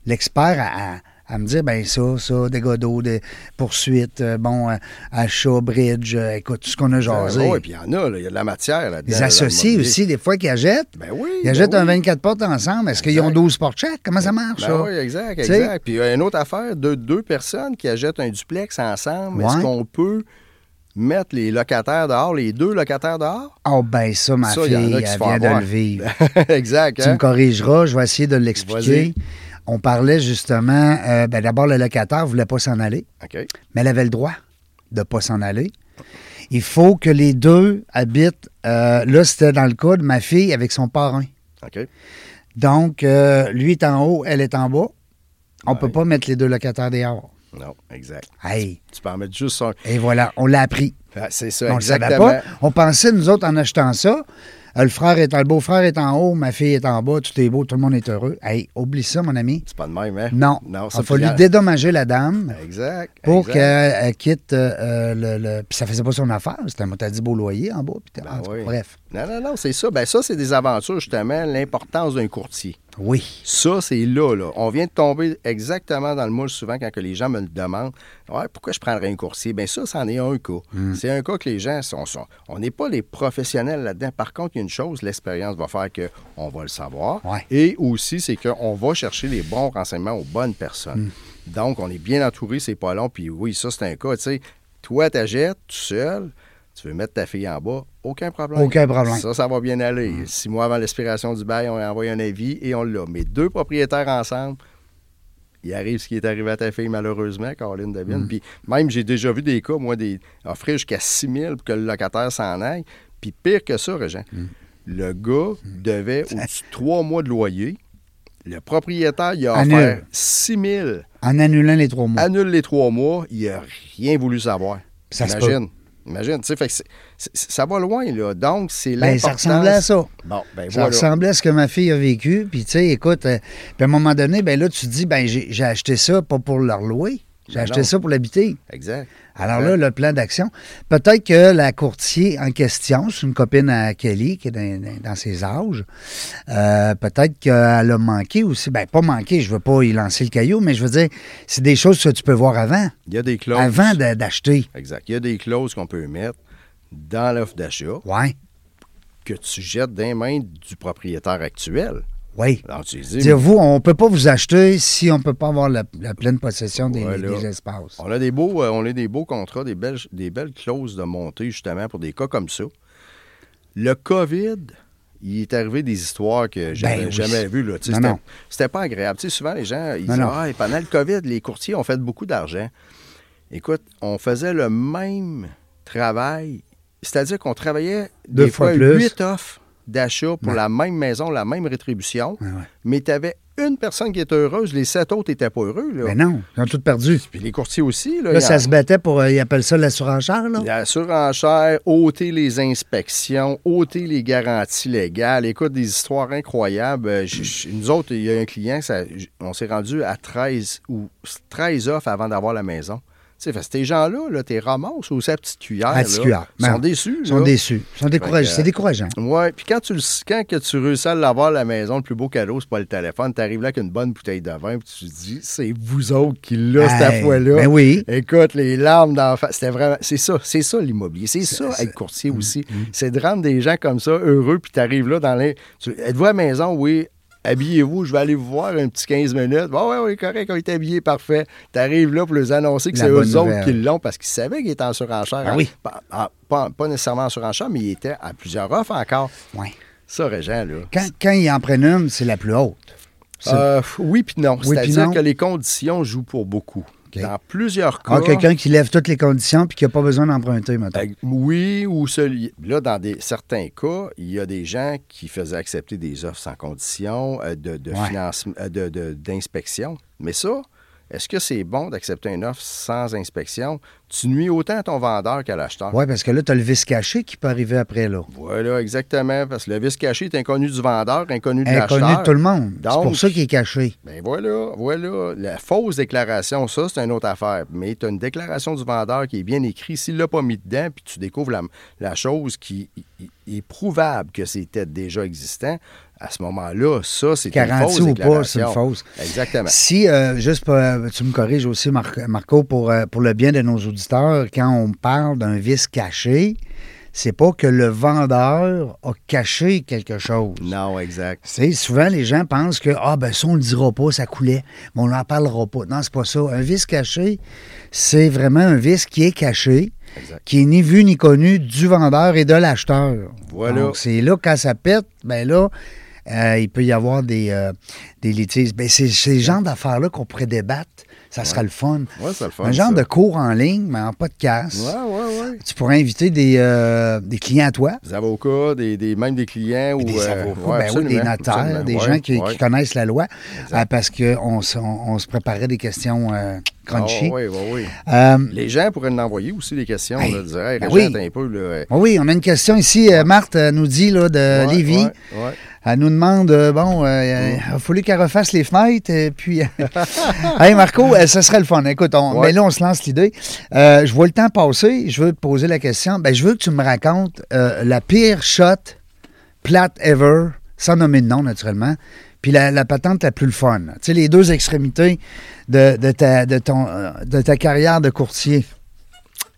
Speaker 1: l'expert à, à- à me dire, ben ça, ça, dégâts d'eau, des poursuites, euh, bon, euh, achat, bridge, euh, écoute, tout ce qu'on a jasé.
Speaker 2: Oui, puis il y en a, il y a de la matière là-dedans. dans le
Speaker 1: aussi, des fois, qui achètent.
Speaker 2: Ben oui.
Speaker 1: Ils
Speaker 2: ben
Speaker 1: achètent
Speaker 2: oui.
Speaker 1: un 24 portes ensemble. Est-ce qu'ils ont
Speaker 2: Exact.
Speaker 1: 12 portes chaque? Comment ça marche,
Speaker 2: Ben
Speaker 1: ça?
Speaker 2: oui, exact, exact. Puis euh, une autre affaire, deux, deux personnes qui achètent un duplex ensemble,
Speaker 1: Ouais.
Speaker 2: est-ce qu'on peut mettre les locataires dehors, les deux locataires dehors?
Speaker 1: Oh, ben ça, ma
Speaker 2: Ça,
Speaker 1: fille, elle vient de le vivre. [laughs]
Speaker 2: exact,
Speaker 1: Tu me
Speaker 2: hein?
Speaker 1: corrigeras, je vais essayer de l'expliquer. On parlait justement, euh, ben d'abord, le locataire ne voulait pas s'en aller, mais elle avait le droit de ne pas s'en aller. Il faut que les deux habitent, euh, là, c'était dans le cas de ma fille avec son parrain. Donc, euh, lui est en haut, elle est en bas. On ne peut pas mettre les deux locataires dehors.
Speaker 2: Non, exact.
Speaker 1: Hey,
Speaker 2: Tu peux en mettre juste un.
Speaker 1: et voilà, on l'a appris.
Speaker 2: Ah, c'est ça,
Speaker 1: On ne le savait
Speaker 2: exactement.
Speaker 1: pas. On pensait, nous autres, en achetant ça, le frère est en, le beau-frère est en haut, ma fille est en bas, tout est beau, tout le monde est heureux. Hey, oublie ça, mon ami.
Speaker 2: C'est pas de même, hein?
Speaker 1: Non.
Speaker 2: Non,
Speaker 1: Il a
Speaker 2: ça
Speaker 1: fallu dédommager la dame
Speaker 2: Exact.
Speaker 1: pour qu'elle elle quitte euh, euh, le, le- Puis ça faisait pas son affaire. C'était un dit beau loyer en bas. puis
Speaker 2: Ben oui.
Speaker 1: Bref.
Speaker 2: Non, non, non, c'est ça. Ben ça, c'est des aventures, justement, l'importance d'un courtier.
Speaker 1: Oui.
Speaker 2: Ça, c'est là, là. On vient de tomber exactement dans le moule souvent quand que les gens me le demandent. Ouais, pourquoi je prendrais un coursier? Bien, ça, c'en est un cas.
Speaker 1: Hmm.
Speaker 2: C'est un cas que les gens sont. sont- on n'est pas les professionnels là-dedans. Par contre, il y a une chose, l'expérience va faire qu'on va le savoir.
Speaker 1: Ouais.
Speaker 2: Et aussi, c'est qu'on va chercher les bons renseignements aux bonnes personnes.
Speaker 1: Hmm.
Speaker 2: Donc, on est bien entouré, c'est pas long. Puis oui, ça, c'est un cas. Tu sais, toi, t'achètes tout seul. Tu veux mettre ta fille en bas, aucun problème.
Speaker 1: Aucun problème.
Speaker 2: Ça, ça va bien aller. Six mois avant l'expiration du bail, on a envoyé un avis et on l'a. Mais deux propriétaires ensemble, il arrive ce qui est arrivé à ta fille, malheureusement, Caroline Devine.
Speaker 1: Mm.
Speaker 2: Puis même, j'ai déjà vu des cas, moi, des offrir jusqu'à 6 000 pour que le locataire s'en aille. Puis pire que ça, Régent,
Speaker 1: Mm.
Speaker 2: le gars devait [laughs] au-dessus de trois mois de loyer. Le propriétaire, il a
Speaker 1: Annule.
Speaker 2: offert 6 000.
Speaker 1: En annulant les trois mois.
Speaker 2: Annule les trois mois, il n'a rien voulu savoir.
Speaker 1: Ça se
Speaker 2: Imagine. Imagine, tu sais, ça va loin, là. Donc, c'est
Speaker 1: Ben, ça
Speaker 2: l'importance...
Speaker 1: ressemblait à ça.
Speaker 2: Bon, ben
Speaker 1: Ça
Speaker 2: voilà.
Speaker 1: ressemblait à ce que ma fille a vécu. Puis, tu sais, écoute, euh, puis à un moment donné, ben là, tu te dis, ben j'ai acheté ça pas pour le louer. J'ai
Speaker 2: Ben
Speaker 1: acheté
Speaker 2: non.
Speaker 1: ça pour l'habiter.
Speaker 2: Exact.
Speaker 1: Alors là, le plan d'action. Peut-être que la courtier en question, c'est une copine à Kelly qui est dans, ses âges. Euh, peut-être qu'elle a manqué aussi. Ben, pas manqué, je veux pas y lancer le caillou, mais je veux dire, c'est des choses que tu peux voir avant.
Speaker 2: Il y a des clauses.
Speaker 1: Avant d'acheter.
Speaker 2: Exact. Il y a des clauses qu'on peut mettre dans l'offre d'achat
Speaker 1: Ouais.
Speaker 2: que tu jettes dans les mains du propriétaire actuel.
Speaker 1: Oui.
Speaker 2: Alors, tu dis,
Speaker 1: Dire, vous, on ne peut pas vous acheter si on ne peut pas avoir la, la pleine possession des, espaces.
Speaker 2: On a des beaux, euh, on a des beaux contrats, des belles, des belles clauses de montée, justement, pour des cas comme ça. Le COVID, il est arrivé des histoires que j'avais
Speaker 1: Ben oui.
Speaker 2: jamais vues. là. C'était c'était pas agréable. Souvent, les gens, ils
Speaker 1: Non,
Speaker 2: disent
Speaker 1: non.
Speaker 2: Ah, et pendant le COVID, les courtiers ont fait beaucoup d'argent. Écoute, on faisait le même travail, c'est-à-dire qu'on travaillait
Speaker 1: Deux
Speaker 2: des
Speaker 1: fois
Speaker 2: fois
Speaker 1: plus.
Speaker 2: huit offres d'achat pour
Speaker 1: Ouais.
Speaker 2: la même maison, la même rétribution,
Speaker 1: Ouais, ouais.
Speaker 2: mais tu avais une personne qui était heureuse, les sept autres n'étaient pas heureux. Là.
Speaker 1: Mais non, ils ont tout perdu.
Speaker 2: Puis les courtiers aussi. Là,
Speaker 1: ça
Speaker 2: en-
Speaker 1: se battait pour, euh, ils appellent ça la surenchère, là?
Speaker 2: la surenchère, ôter les inspections, ôter les garanties légales. Écoute, des histoires incroyables. Euh, nous autres, il y a un client, ça- on s'est rendu à 13 ou 13 offres avant d'avoir la maison. Tu sais, fait ces gens-là, là, t'es ramasses ou sa petite cuillère. Là,
Speaker 1: cuillère.
Speaker 2: Ils sont déçus.
Speaker 1: Ils sont déçus. Sont découragés. C'est décourageant.
Speaker 2: Oui, puis quand tu, le- quand que tu réussis à l'avoir à la maison, le plus beau cadeau, c'est pas le téléphone. Tu arrives là avec une bonne bouteille de vin, puis tu te dis, c'est vous autres qui l'a cette
Speaker 1: Hey,
Speaker 2: fois-là.
Speaker 1: Ben oui.
Speaker 2: Écoute, les larmes d'enfant, c'était vraiment. C'est ça, c'est ça l'immobilier. C'est ça être courtier
Speaker 1: Mm,
Speaker 2: aussi. C'est de rendre des gens comme ça heureux, puis tu arrives là dans les. tu- Êtes-vous à la maison? Oui. Habillez-vous, je vais aller vous voir un petit 15 minutes. Bon, ouais, oui, correct, on est habillé, parfait. Tu arrives là pour les annoncer que c'est eux autres qui l'ont parce qu'ils savaient qu'il était en surenchère.
Speaker 1: Ah oui.
Speaker 2: Pas, pas- pas nécessairement en surenchère, mais il était à plusieurs offres encore.
Speaker 1: Ouais.
Speaker 2: Ça, Régent, là.
Speaker 1: Quand, quand ils en prennent une, c'est la plus haute.
Speaker 2: Euh, oui, puis non.
Speaker 1: Oui,
Speaker 2: C'est-à-dire que les conditions jouent pour beaucoup. Dans plusieurs cas.
Speaker 1: Ah, quelqu'un qui lève toutes les conditions puis qui n'a pas besoin d'emprunter, maintenant.
Speaker 2: Euh, Oui, ou celui. Là, dans des, certains cas, il y a des gens qui faisaient accepter des offres sans condition euh, de, de
Speaker 1: Ouais.
Speaker 2: financement, euh, de- de- d'inspection. Mais ça, est-ce que c'est bon d'accepter une offre sans inspection? Tu nuis autant à ton vendeur qu'à l'acheteur.
Speaker 1: Oui, parce que là, tu as le vice caché qui peut arriver après, là.
Speaker 2: Voilà, exactement. Parce que le vice caché est inconnu du vendeur, inconnu de
Speaker 1: Inconnu
Speaker 2: l'acheteur.
Speaker 1: de tout le monde. C'est pour ça qu'il est caché.
Speaker 2: Ben voilà, voilà. La fausse déclaration, ça, c'est une autre affaire. Mais tu as une déclaration du vendeur qui est bien écrite. S'il ne l'a pas mis dedans, puis tu découvres la, la chose qui est prouvable que c'était déjà existant, à ce moment-là, ça, c'est une fausse
Speaker 1: ou pas, c'est une fausse.
Speaker 2: Exactement.
Speaker 1: Si, euh, juste pour, euh, tu me corriges aussi, Mar- Marco, pour, euh, pour le bien de nos auditeurs, quand on parle d'un vice caché, c'est pas que le vendeur a caché quelque chose.
Speaker 2: Non, exact.
Speaker 1: Sais, souvent, les gens pensent que, ah, ben ça, on le dira pas, ça coulait, mais on n'en parlera pas. Non, c'est pas ça. Un vice caché, c'est vraiment un vice qui est caché,
Speaker 2: Exact.
Speaker 1: qui est ni vu ni connu du vendeur et de l'acheteur.
Speaker 2: Voilà.
Speaker 1: Donc, c'est là, quand ça pète, ben là, euh, il peut y avoir des, euh, des litiges. Ben, c'est ces genres d'affaires-là qu'on pourrait débattre. Ça sera le fun.
Speaker 2: Ouais, le fun.
Speaker 1: un genre
Speaker 2: ça.
Speaker 1: de cours en ligne, mais en podcast.
Speaker 2: Ouais, ouais, ouais.
Speaker 1: Tu pourrais inviter des, euh, des clients à toi.
Speaker 2: Des avocats, des, des- même des clients. Ou,
Speaker 1: des avocats,
Speaker 2: ouais,
Speaker 1: ben oui, des notaires, des
Speaker 2: Ouais,
Speaker 1: gens qui,
Speaker 2: ouais.
Speaker 1: qui connaissent la loi, parce qu'on se, on, on se préparait des questions crunchy.
Speaker 2: Ah, oui, oui, oui.
Speaker 1: Euh,
Speaker 2: Les gens pourraient nous envoyer aussi des questions.
Speaker 1: Hey,
Speaker 2: là, de dire, hey,
Speaker 1: ben oui.
Speaker 2: un peu. Là, euh,
Speaker 1: oui, on a une question ici. Marthe nous dit là, de
Speaker 2: ouais,
Speaker 1: Lévis. Elle nous demande, euh, bon, euh, il a fallu qu'elle refasse les fenêtres, et puis... [laughs] hey Marco, euh, ça serait le fun. Écoute, on,
Speaker 2: Ouais.
Speaker 1: mais là, on se lance l'idée. Euh, je vois le temps passer, je veux te poser la question. Ben, je veux que tu me racontes euh, la pire shot plate ever, sans nommer de nom, naturellement, puis la, la patente la plus le fun. Tu sais, les deux extrémités de, de ta, de, ton, euh, de ta carrière de courtier.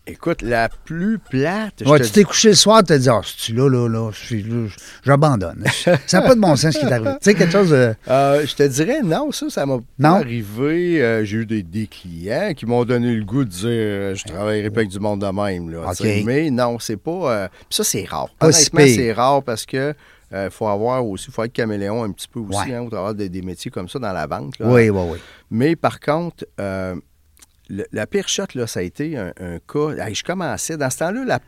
Speaker 2: Écoute, la plus plate,
Speaker 1: Ouais, tu t'es couché le soir, tu t'es dit, ah, c'est là, là, là, là, j'abandonne. [laughs] ça n'a pas de bon sens ce qui est arrivé. Tu sais, quelque chose de.
Speaker 2: Euh, je te dirais, non, ça, ça m'a pas arrivé. Euh, J'ai eu des, des clients qui m'ont donné le goût de dire euh, je travaillerai pas avec du monde de même. Là, tu. Mais non, c'est pas. puis ça, c'est rare.
Speaker 1: Pas
Speaker 2: Honnêtement, c'est rare parce que. euh, faut avoir aussi, faut être caméléon un petit peu aussi,
Speaker 1: Ouais.
Speaker 2: hein, au travers des, des métiers comme ça dans la vente. là.
Speaker 1: Oui, oui, oui.
Speaker 2: Mais par contre, euh, le- la pire shot, là, ça a été un, un cas. Hey, je commençais, dans ce temps-là,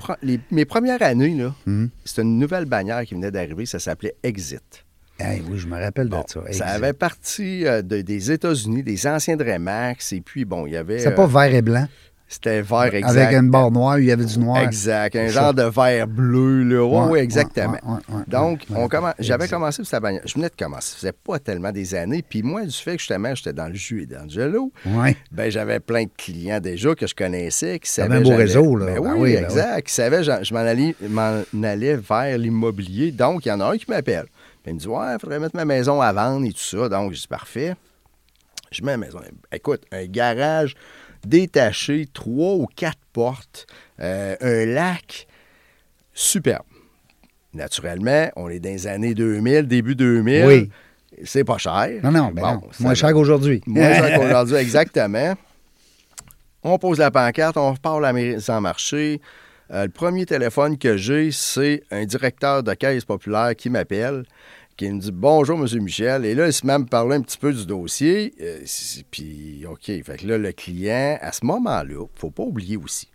Speaker 2: mes premières années, là,
Speaker 1: Mhm.
Speaker 2: c'était une nouvelle bannière qui venait d'arriver, ça s'appelait Exit.
Speaker 1: Hey, oui, je me rappelle
Speaker 2: Bon,
Speaker 1: de ça.
Speaker 2: ça avait parti euh, de- des États-Unis, des anciens de Remax, et puis bon, il y avait.
Speaker 1: C'était
Speaker 2: euh,
Speaker 1: pas vert et blanc.
Speaker 2: C'était vert exact.
Speaker 1: Avec une barre noire, il y avait du noir.
Speaker 2: Exact, un genre de vert bleu, là. Oui, oui,
Speaker 1: ouais,
Speaker 2: exactement.
Speaker 1: ouais, ouais, ouais,
Speaker 2: Donc, on j'avais commencé sa. Je venais de commencer. Ça faisait pas tellement des années. Puis moi, du fait que justement, j'étais dans le jus et d'Angelo,
Speaker 1: Oui.
Speaker 2: ben j'avais plein de clients déjà que je connaissais, qui savaient.
Speaker 1: un beau réseau, là.
Speaker 2: Ben
Speaker 1: Ben
Speaker 2: oui,
Speaker 1: oui, ben
Speaker 2: exact. Qui savaient, j'en- je m'en allais, m'en allais vers l'immobilier. Donc, il y en a un qui m'appelle. Il me dit Ouais, il faudrait mettre ma maison à vendre et tout ça. Donc, je dis Parfait. Je mets ma maison. Écoute, un garage détaché, trois ou quatre portes, euh, un lac, superbe. Naturellement, on est dans les années 2000, début 2000.
Speaker 1: Oui.
Speaker 2: c'est pas cher.
Speaker 1: Non, non, ben
Speaker 2: Bon,
Speaker 1: non. Moins cher qu'aujourd'hui.
Speaker 2: Moins cher [laughs] qu'aujourd'hui, exactement. On pose la pancarte, on repart la mise en marché. Euh, le premier téléphone que j'ai, c'est un directeur de caisse populaire qui m'appelle, qui me dit Bonjour, M. Michel. Et là, il se met à me parler un petit peu du dossier. Euh, puis, OK. Fait que là, le client, à ce moment-là, il ne faut pas oublier aussi.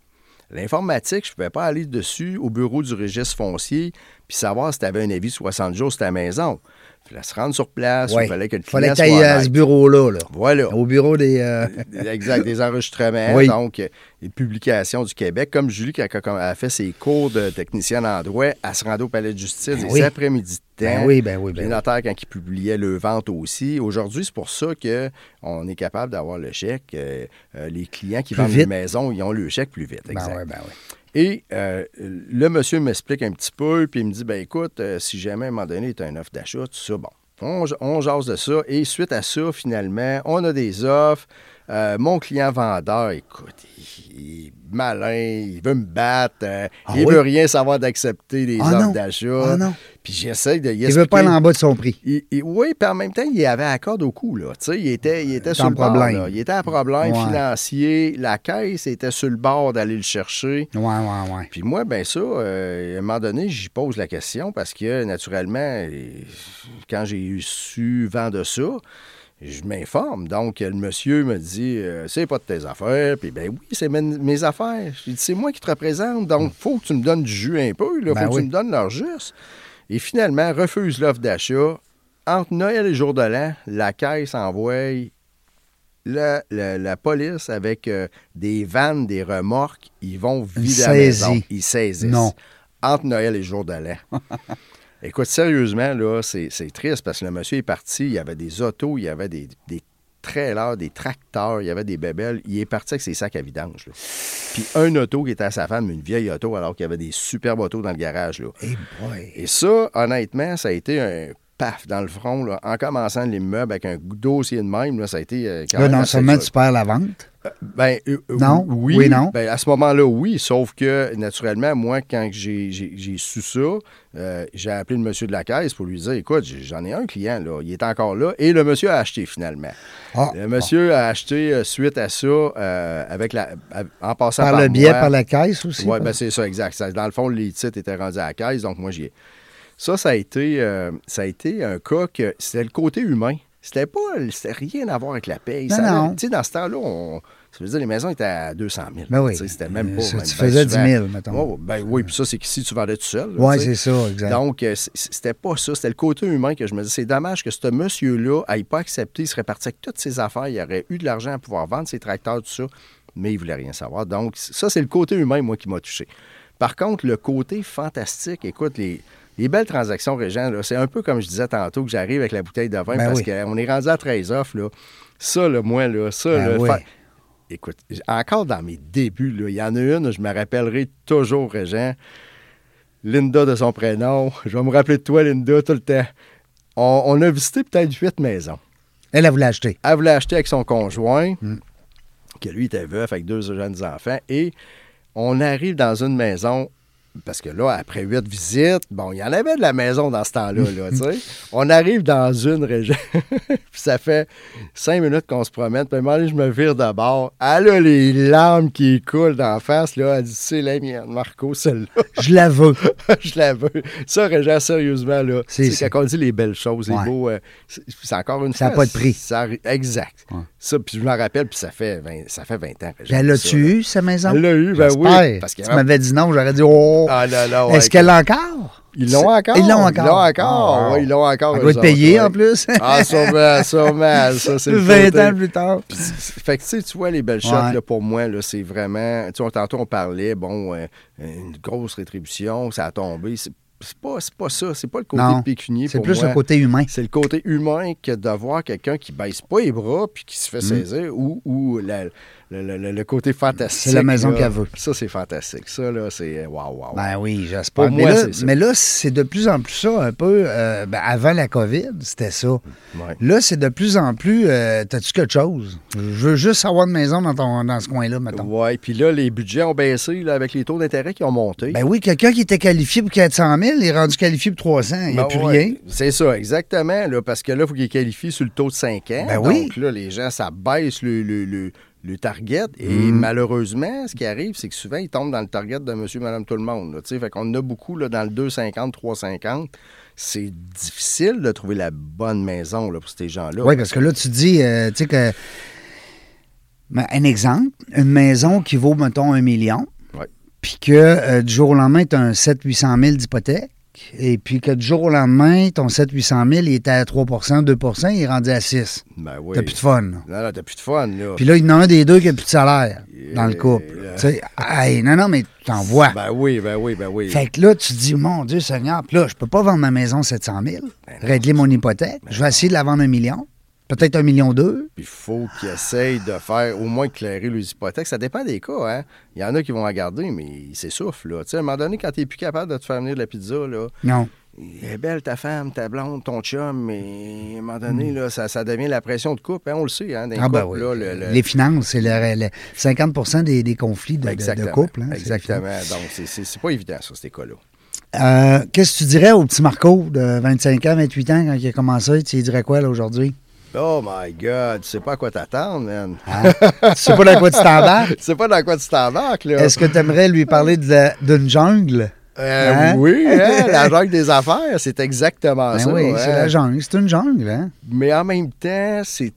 Speaker 2: L'informatique, je ne pouvais pas aller dessus au bureau du registre foncier puis savoir si tu avais un avis de 60 jours sur ta maison. Il fallait se rendre sur place,
Speaker 1: Ouais.
Speaker 2: il fallait que le
Speaker 1: fallait
Speaker 2: client
Speaker 1: que
Speaker 2: soit
Speaker 1: à ce bureau-là. Là.
Speaker 2: Voilà.
Speaker 1: Au bureau des. euh,
Speaker 2: Exact, des enregistrements, [laughs]
Speaker 1: Oui.
Speaker 2: donc euh, les publications du Québec. Comme Julie, elle a fait ses cours de technicienne en droit, elle se rendait au palais de justice
Speaker 1: Ben
Speaker 2: les
Speaker 1: oui.
Speaker 2: après-midi de temps.
Speaker 1: Ben oui, ben oui, ben
Speaker 2: les notaires, quand ils publiaient le vente aussi. Aujourd'hui, c'est pour ça qu'on est capable d'avoir le chèque. Euh, euh, les clients qui
Speaker 1: Plus
Speaker 2: vendent
Speaker 1: vite.
Speaker 2: une maison, ils ont le chèque plus vite.
Speaker 1: Ben
Speaker 2: Exact.
Speaker 1: oui, ben oui.
Speaker 2: Et euh, le monsieur m'explique un petit peu, puis il me dit ben écoute, euh, si jamais à un moment donné, tu as une offre d'achat, tout ça, bon. On, on jase de ça. Et suite à ça, finalement, on a des offres. Euh, mon client vendeur, écoute, il, est malin, il veut me battre, euh,
Speaker 1: Ah
Speaker 2: il
Speaker 1: oui?
Speaker 2: veut rien savoir d'accepter les
Speaker 1: Ah
Speaker 2: offres d'achat.
Speaker 1: Ah non.
Speaker 2: Puis j'essaie de.
Speaker 1: Il veut pas aller en bas de son prix.
Speaker 2: il- il- oui, puis en même temps, il avait corde au cou. Là. Tu sais, Il était, il était
Speaker 1: en
Speaker 2: sur le bord.
Speaker 1: problème.
Speaker 2: là. Il était à problème
Speaker 1: Ouais.
Speaker 2: financier. La caisse était sur le bord d'aller le chercher.
Speaker 1: Ouais, ouais, ouais.
Speaker 2: Puis moi, ben ça, euh, à un moment donné, j'y pose la question parce que, naturellement, euh, quand j'ai eu su vent de ça, je m'informe. Donc, le monsieur me dit, euh, c'est pas de tes affaires. Puis, ben oui, c'est mes, mes affaires. J'ai dit, c'est moi qui te représente. Donc, faut que tu me donnes du jus un peu. Il faut
Speaker 1: Ben
Speaker 2: que
Speaker 1: oui.
Speaker 2: tu me donnes leur juste. Et finalement, refuse l'offre d'achat. Entre Noël et jour de l'an, la caisse envoie la, la- la police avec euh, des vannes, des remorques. Ils vont vider la maison. Ils saisissent.
Speaker 1: Non.
Speaker 2: Entre Noël et jour de l'an. [laughs] Écoute, sérieusement, là, c'est triste parce que le monsieur est parti. Il y avait des autos, il y avait des, des trailers, des tracteurs, il y avait des bébelles. Il est parti avec ses sacs à vidange. là. Puis un auto qui était à sa femme, une vieille auto, alors qu'il y avait des superbes autos dans le garage. Là.
Speaker 1: Eh boy.
Speaker 2: Et ça, honnêtement, ça a été un paf dans le front. Là, en commençant l'immeuble avec un dossier de même, là, ça a été euh, quand
Speaker 1: Là,
Speaker 2: même
Speaker 1: non
Speaker 2: assez
Speaker 1: seulement
Speaker 2: dur.
Speaker 1: tu perds la vente,
Speaker 2: Ben, euh, euh,
Speaker 1: Non?
Speaker 2: Oui,
Speaker 1: Oui, non?
Speaker 2: Ben, à ce moment-là, oui. Sauf que, naturellement, moi, quand j'ai su ça, euh, j'ai appelé le monsieur de la caisse pour lui dire Écoute, j'en ai un client, là. Il est encore là. Et le monsieur a acheté, finalement.
Speaker 1: Ah,
Speaker 2: le monsieur a acheté euh, suite à ça, euh, avec la, en passant
Speaker 1: par,
Speaker 2: par,
Speaker 1: le biais, par la caisse aussi.
Speaker 2: Oui, ben c'est ça, exact. Ça- dans le fond, les titres étaient rendus à la caisse, donc moi, j'y ai. Ça, ça a été, euh, ça a été un cas que c'était le côté humain. C'était pas, c'était rien à voir avec la paye.
Speaker 1: Non,
Speaker 2: Ça
Speaker 1: non.
Speaker 2: Dans ce temps-là, on, ça veut dire les maisons étaient à 200 000.
Speaker 1: Ben oui.
Speaker 2: C'était même pas.
Speaker 1: Ça,
Speaker 2: même
Speaker 1: tu faisais 10
Speaker 2: souvent.
Speaker 1: 000, mettons.
Speaker 2: Oh, ben oui, puis ça, c'est que si tu vendais tout seul.
Speaker 1: Oui, c'est ça, exact.
Speaker 2: Donc, euh, c'était pas ça. C'était le côté humain que je me disais. C'est dommage que ce monsieur-là n'ait pas accepté. Il serait parti avec toutes ses affaires. Il aurait eu de l'argent à pouvoir vendre ses tracteurs, tout ça. Mais il voulait rien savoir. Donc, ça, c'est le côté humain, moi, qui m'a touché. Par contre, le côté fantastique, écoute, les, les belles transactions, Régent, c'est un peu comme je disais tantôt que j'arrive avec la bouteille de vin
Speaker 1: Ben
Speaker 2: parce
Speaker 1: oui.
Speaker 2: qu'on est rendu à 13 offres. Là. Ça, là, moi, là, ça,
Speaker 1: Ben
Speaker 2: là,
Speaker 1: oui.
Speaker 2: fa- Écoute, encore dans mes débuts, là, il y en a une, je me rappellerai toujours, Régent. Linda de son prénom. Je vais me rappeler de toi, Linda, tout le temps. On, on a visité peut-être huit maisons.
Speaker 1: Elle, elle voulait acheter.
Speaker 2: Elle voulait acheter avec son conjoint,
Speaker 1: Mm.
Speaker 2: que lui était veuf avec deux jeunes enfants. Et on arrive dans une maison, parce que là, après huit visites, bon, il y en avait de la maison dans ce temps-là, là, tu sais. [laughs] On arrive dans une région, [laughs] puis ça fait cinq minutes qu'on se promène, puis donné, je me vire de bord. Elle a les larmes qui coulent d'en face, là. Elle dit, c'est la mienne, Marco, celle-là. [laughs]
Speaker 1: Je la veux.
Speaker 2: je la veux. Ça, Régent, sérieusement, là,
Speaker 1: C'est
Speaker 2: quand on dit les belles choses, les beaux, euh, c'est encore une
Speaker 1: Ça a
Speaker 2: fois,
Speaker 1: pas de prix.
Speaker 2: ça exact.
Speaker 1: Ouais.
Speaker 2: Ça, puis je m'en rappelle, puis ça fait 20, ça fait 20 ans. Régent,
Speaker 1: elle l'a-tu
Speaker 2: là.
Speaker 1: eu, sa maison?
Speaker 2: Elle l'a eu, ben oui. Parce
Speaker 1: tu m'avais dit non, j'aurais dit oh.
Speaker 2: Ah là là, ouais,
Speaker 1: Est-ce qu'elle l'a encore?
Speaker 2: Ils l'ont encore?
Speaker 1: Ils l'ont encore.
Speaker 2: Ils l'ont encore.
Speaker 1: Ah,
Speaker 2: oui, ils l'ont encore.
Speaker 1: Elle doit être payée en
Speaker 2: ouais.
Speaker 1: plus.
Speaker 2: Ah, sûrement, sûrement. Ça, c'est le [laughs]
Speaker 1: 20
Speaker 2: côté.
Speaker 1: ans plus tard.
Speaker 2: Fait que, tu sais, tu vois, les belles shots,
Speaker 1: Ouais.
Speaker 2: là, pour moi, là, c'est vraiment... Tu sais, tantôt, on parlait, bon, euh, une grosse rétribution, ça a tombé. C'est pas, c'est pas ça. C'est pas le côté
Speaker 1: Non,
Speaker 2: pécunier
Speaker 1: C'est plus
Speaker 2: moi.
Speaker 1: le côté humain.
Speaker 2: C'est le côté humain que de voir quelqu'un qui baisse pas les bras puis qui se fait
Speaker 1: Mm.
Speaker 2: saisir ou, ou la- le, le- le- côté fantastique.
Speaker 1: C'est la maison qu'elle veut.
Speaker 2: Ça, c'est fantastique. Ça, là, c'est waouh, waouh.
Speaker 1: Ben oui, j'espère. Mais, mais là, c'est de plus en plus ça, un peu. euh, ben, avant la COVID, c'était ça.
Speaker 2: Ouais.
Speaker 1: Là, c'est de plus en plus. euh, T'as-tu quelque chose? Je veux juste avoir une maison dans, ton, dans ce coin-là, mettons.
Speaker 2: Ouais, puis là, les budgets ont baissé là, avec les taux d'intérêt qui ont monté.
Speaker 1: Ben oui, quelqu'un qui était qualifié pour 400 000, il est rendu qualifié pour 300. Il n'y a
Speaker 2: Ben
Speaker 1: plus
Speaker 2: ouais,
Speaker 1: rien.
Speaker 2: C'est ça, exactement. Là, parce que là, il faut qu'ils qualifient sur le taux de 5 ans.
Speaker 1: Ben
Speaker 2: Donc
Speaker 1: oui.
Speaker 2: là, les gens, ça baisse le, le- le- le target. Et
Speaker 1: Mm.
Speaker 2: malheureusement, ce qui arrive, c'est que souvent, ils tombent dans le target de monsieur, madame, tout le monde. Sais. fait qu'on en a beaucoup là, dans le 2,50, 3,50. C'est difficile de trouver la bonne maison là, pour ces gens-là.
Speaker 1: Oui, parce que là, tu dis, euh, tu sais que. Ben, un exemple, une maison qui vaut, mettons, un million, puis que euh, du jour au lendemain, tu as un 700-800 000 d'hypothèque, et puis que du jour au lendemain, ton 700-800 000, il était à 3% 2% il est rendu à 6
Speaker 2: Ben oui.
Speaker 1: T'as plus de fun.
Speaker 2: Non, non, t'as plus de fun. Là.
Speaker 1: Puis là, il y en a un des deux qui n'a plus de salaire dans le couple. Tu sais, hey, non, non, mais t'en vois.
Speaker 2: Ben oui, ben oui, ben oui.
Speaker 1: Fait que là, tu te dis, mon Dieu Seigneur, puis là, je peux pas vendre ma maison 700 000,
Speaker 2: Ben
Speaker 1: régler mon hypothèque. Je vais essayer de la vendre un million, peut-être un million deux.
Speaker 2: Puis il faut qu'ils essayent de faire au moins éclairer les hypothèques. Ça dépend des cas, hein. Il y en a qui vont la garder, mais ils s'essoufflent, là. Tu à un moment donné, quand t'es plus capable de te faire venir de la pizza, là,
Speaker 1: Non.
Speaker 2: elle est belle ta femme, ta blonde, ton chum, mais à un moment donné, là, ça, ça devient la pression de couple. hein, on le sait, hein, dans les
Speaker 1: Ah, ben
Speaker 2: couples,
Speaker 1: oui.
Speaker 2: là, le- le-
Speaker 1: Les finances, c'est le, le 50 des, des conflits de, couple. hein,
Speaker 2: Exactement. Donc, c'est- pas évident, ça, ces cas-là.
Speaker 1: Euh, Qu'est-ce que tu dirais au petit Marco de 25 ans, 28 ans, quand il a commencé? Tu lui dirais quoi là, aujourd'hui?
Speaker 2: Oh my God, tu sais pas à quoi t'attendre, man.
Speaker 1: Hein? tu sais pas dans quoi tu t'embarques? [laughs]
Speaker 2: tu sais pas dans quoi tu t'embarques, là.
Speaker 1: Est-ce que tu aimerais lui parler d'une jungle?
Speaker 2: Euh,
Speaker 1: Hein?
Speaker 2: Oui, hein, [laughs] la jungle des affaires, c'est exactement
Speaker 1: Ben
Speaker 2: ça.
Speaker 1: oui, c'est la jungle. C'est une jungle, hein?
Speaker 2: Mais en même temps, c'est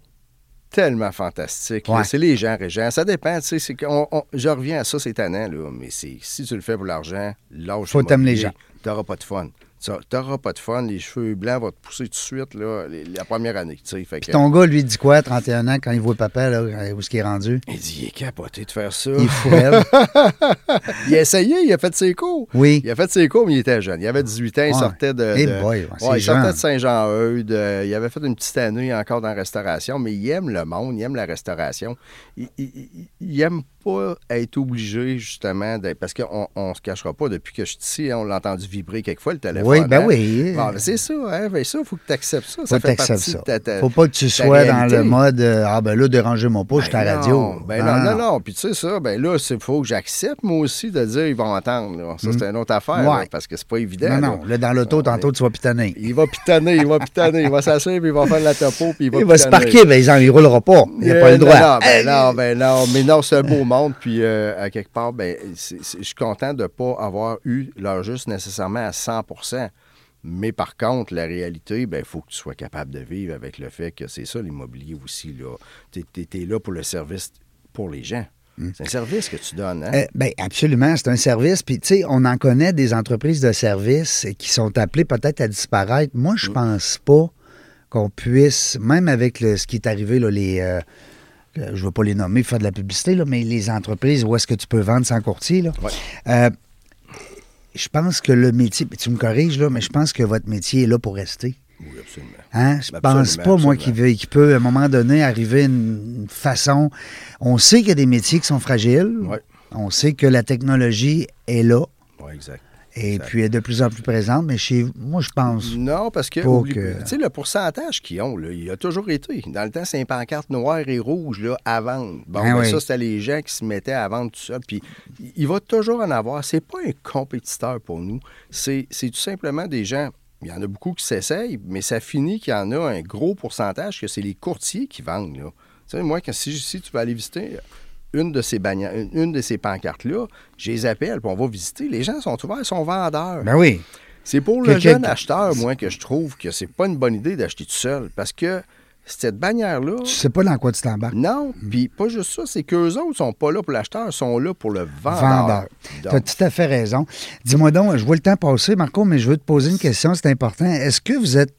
Speaker 2: tellement fantastique.
Speaker 1: Ouais.
Speaker 2: C'est les gens, Régent. Ça dépend, tu sais. on- Je reviens à ça, c'est tannant, là. Mais si tu le fais pour l'argent, lâche
Speaker 1: Faut t'aimer les gens.
Speaker 2: T'auras pas de fun. Tu n'auras pas de fun. Les cheveux blancs vont te pousser tout de suite, là, les- la première année. Fait que-
Speaker 1: ton gars, lui, dit quoi, 31 ans, quand il voit papa, là, où est-ce qu'il est rendu?
Speaker 2: Il dit, il est capoté de faire ça.
Speaker 1: Il est fou, [laughs]
Speaker 2: il a essayé, il a fait ses cours.
Speaker 1: Oui.
Speaker 2: Il a fait ses cours, mais il était jeune. Il avait 18 ans, il sortait de.
Speaker 1: Eh
Speaker 2: de-
Speaker 1: boy, ouais,
Speaker 2: il sortait de Saint-Jean-Eudes. euh, il avait fait une petite année encore dans la restauration, mais il aime le monde, il aime la restauration. Il, il, il- il aime pas être obligé, justement, d'être- parce qu'on on se cachera pas, depuis que je suis ici, hein, on l'a entendu vibrer quelquefois le téléphone.
Speaker 1: Oui, ben
Speaker 2: hein.
Speaker 1: oui.
Speaker 2: Bon, ben c'est ça, hein, ben ça, faut que tu acceptes ça.
Speaker 1: Faut
Speaker 2: ça fait partie
Speaker 1: ça.
Speaker 2: de ta, ta-
Speaker 1: Faut pas que tu sois dans le mode euh, Ah ben là, dérangez-moi pas, je suis à la
Speaker 2: Ben
Speaker 1: radio.
Speaker 2: Ben non, non, non. Puis tu sais ça, ben là, il faut que j'accepte moi aussi de dire ils vont entendre. là. Ça, c'est une autre affaire,
Speaker 1: Mm. Ouais.
Speaker 2: là, parce que c'est pas évident.
Speaker 1: Non,
Speaker 2: là.
Speaker 1: non. Là, dans l'auto, tantôt, tu vas pitonner.
Speaker 2: Il va pitonner, il va pitonner, il va s'asseoir, puis il va faire la topo, puis il va
Speaker 1: Il va se parquer, ben, il ne roulera pas. Il n'a
Speaker 2: Euh,
Speaker 1: pas le droit.
Speaker 2: Non, ben non, ben non. Mais non, c'est un beau [laughs] monde. Puis euh, à quelque part, ben, c'est- c'est- je suis content de ne pas avoir eu juste nécessairement à 100% Mais par contre, la réalité, ben, il faut que tu sois capable de vivre avec le fait que c'est ça l'immobilier aussi. Tu es, là pour le service pour les gens. C'est un service que tu donnes. Hein?
Speaker 1: Euh, ben, absolument, c'est un service. Puis, tu sais, on en connaît des entreprises de services qui sont appelées peut-être à disparaître. Moi, je pense pas qu'on puisse, même avec le- ce qui est arrivé, là, les. euh, je ne veux pas les nommer, faire de la publicité, là, mais les entreprises où est-ce que tu peux vendre sans courtier, là.
Speaker 2: Ouais.
Speaker 1: Euh, je pense que le métier, tu me corriges, là, mais je pense que votre métier est là pour rester.
Speaker 2: Oui, absolument.
Speaker 1: Hein? Je
Speaker 2: Absolument,
Speaker 1: pense pas, moi, qu'il peut, à un moment donné, arriver une, une façon. On sait qu'il y a des métiers qui sont fragiles.
Speaker 2: Ouais.
Speaker 1: On sait que la technologie est là
Speaker 2: Oui, exact.
Speaker 1: Et puis est de plus en plus présente. Mais chez moi, je pense.
Speaker 2: Non, parce que,
Speaker 1: Pas
Speaker 2: oublie
Speaker 1: que-
Speaker 2: pas, tu sais, le pourcentage qu'ils ont, là, il a toujours été. Dans le temps, c'est une pancarte noire et rouge là, à vendre. Bon,
Speaker 1: Ah
Speaker 2: ben,
Speaker 1: oui.
Speaker 2: ça, c'était les gens qui se mettaient à vendre tout ça. Puis, il- va toujours en avoir. C'est pas un compétiteur pour nous. C'est c'est tout simplement des gens. Il y en a beaucoup qui s'essayent, mais ça finit qu'il y en a un gros pourcentage que c'est les courtiers qui vendent. Là. Tu sais, moi, quand, si, si tu vas aller visiter une de ces bannières, une, une de ces pancartes-là, je les appelle, puis on va visiter. Les gens sont ouverts, ils sont vendeurs.
Speaker 1: Ben oui.
Speaker 2: C'est pour
Speaker 1: Que
Speaker 2: le jeune acheteur, moi, que je trouve que c'est pas une bonne idée d'acheter tout seul. Parce que cette bannière-là,
Speaker 1: Tu sais pas dans quoi tu t'embarques.
Speaker 2: non, puis pas juste ça, c'est qu'eux autres sont pas là pour l'acheteur, ils sont là pour le vendeur.
Speaker 1: Vendeur. Tu as tout à fait raison. Dis-moi donc, je vois le temps passer, Marco, mais je veux te poser une question, c'est important. Est-ce que vous êtes.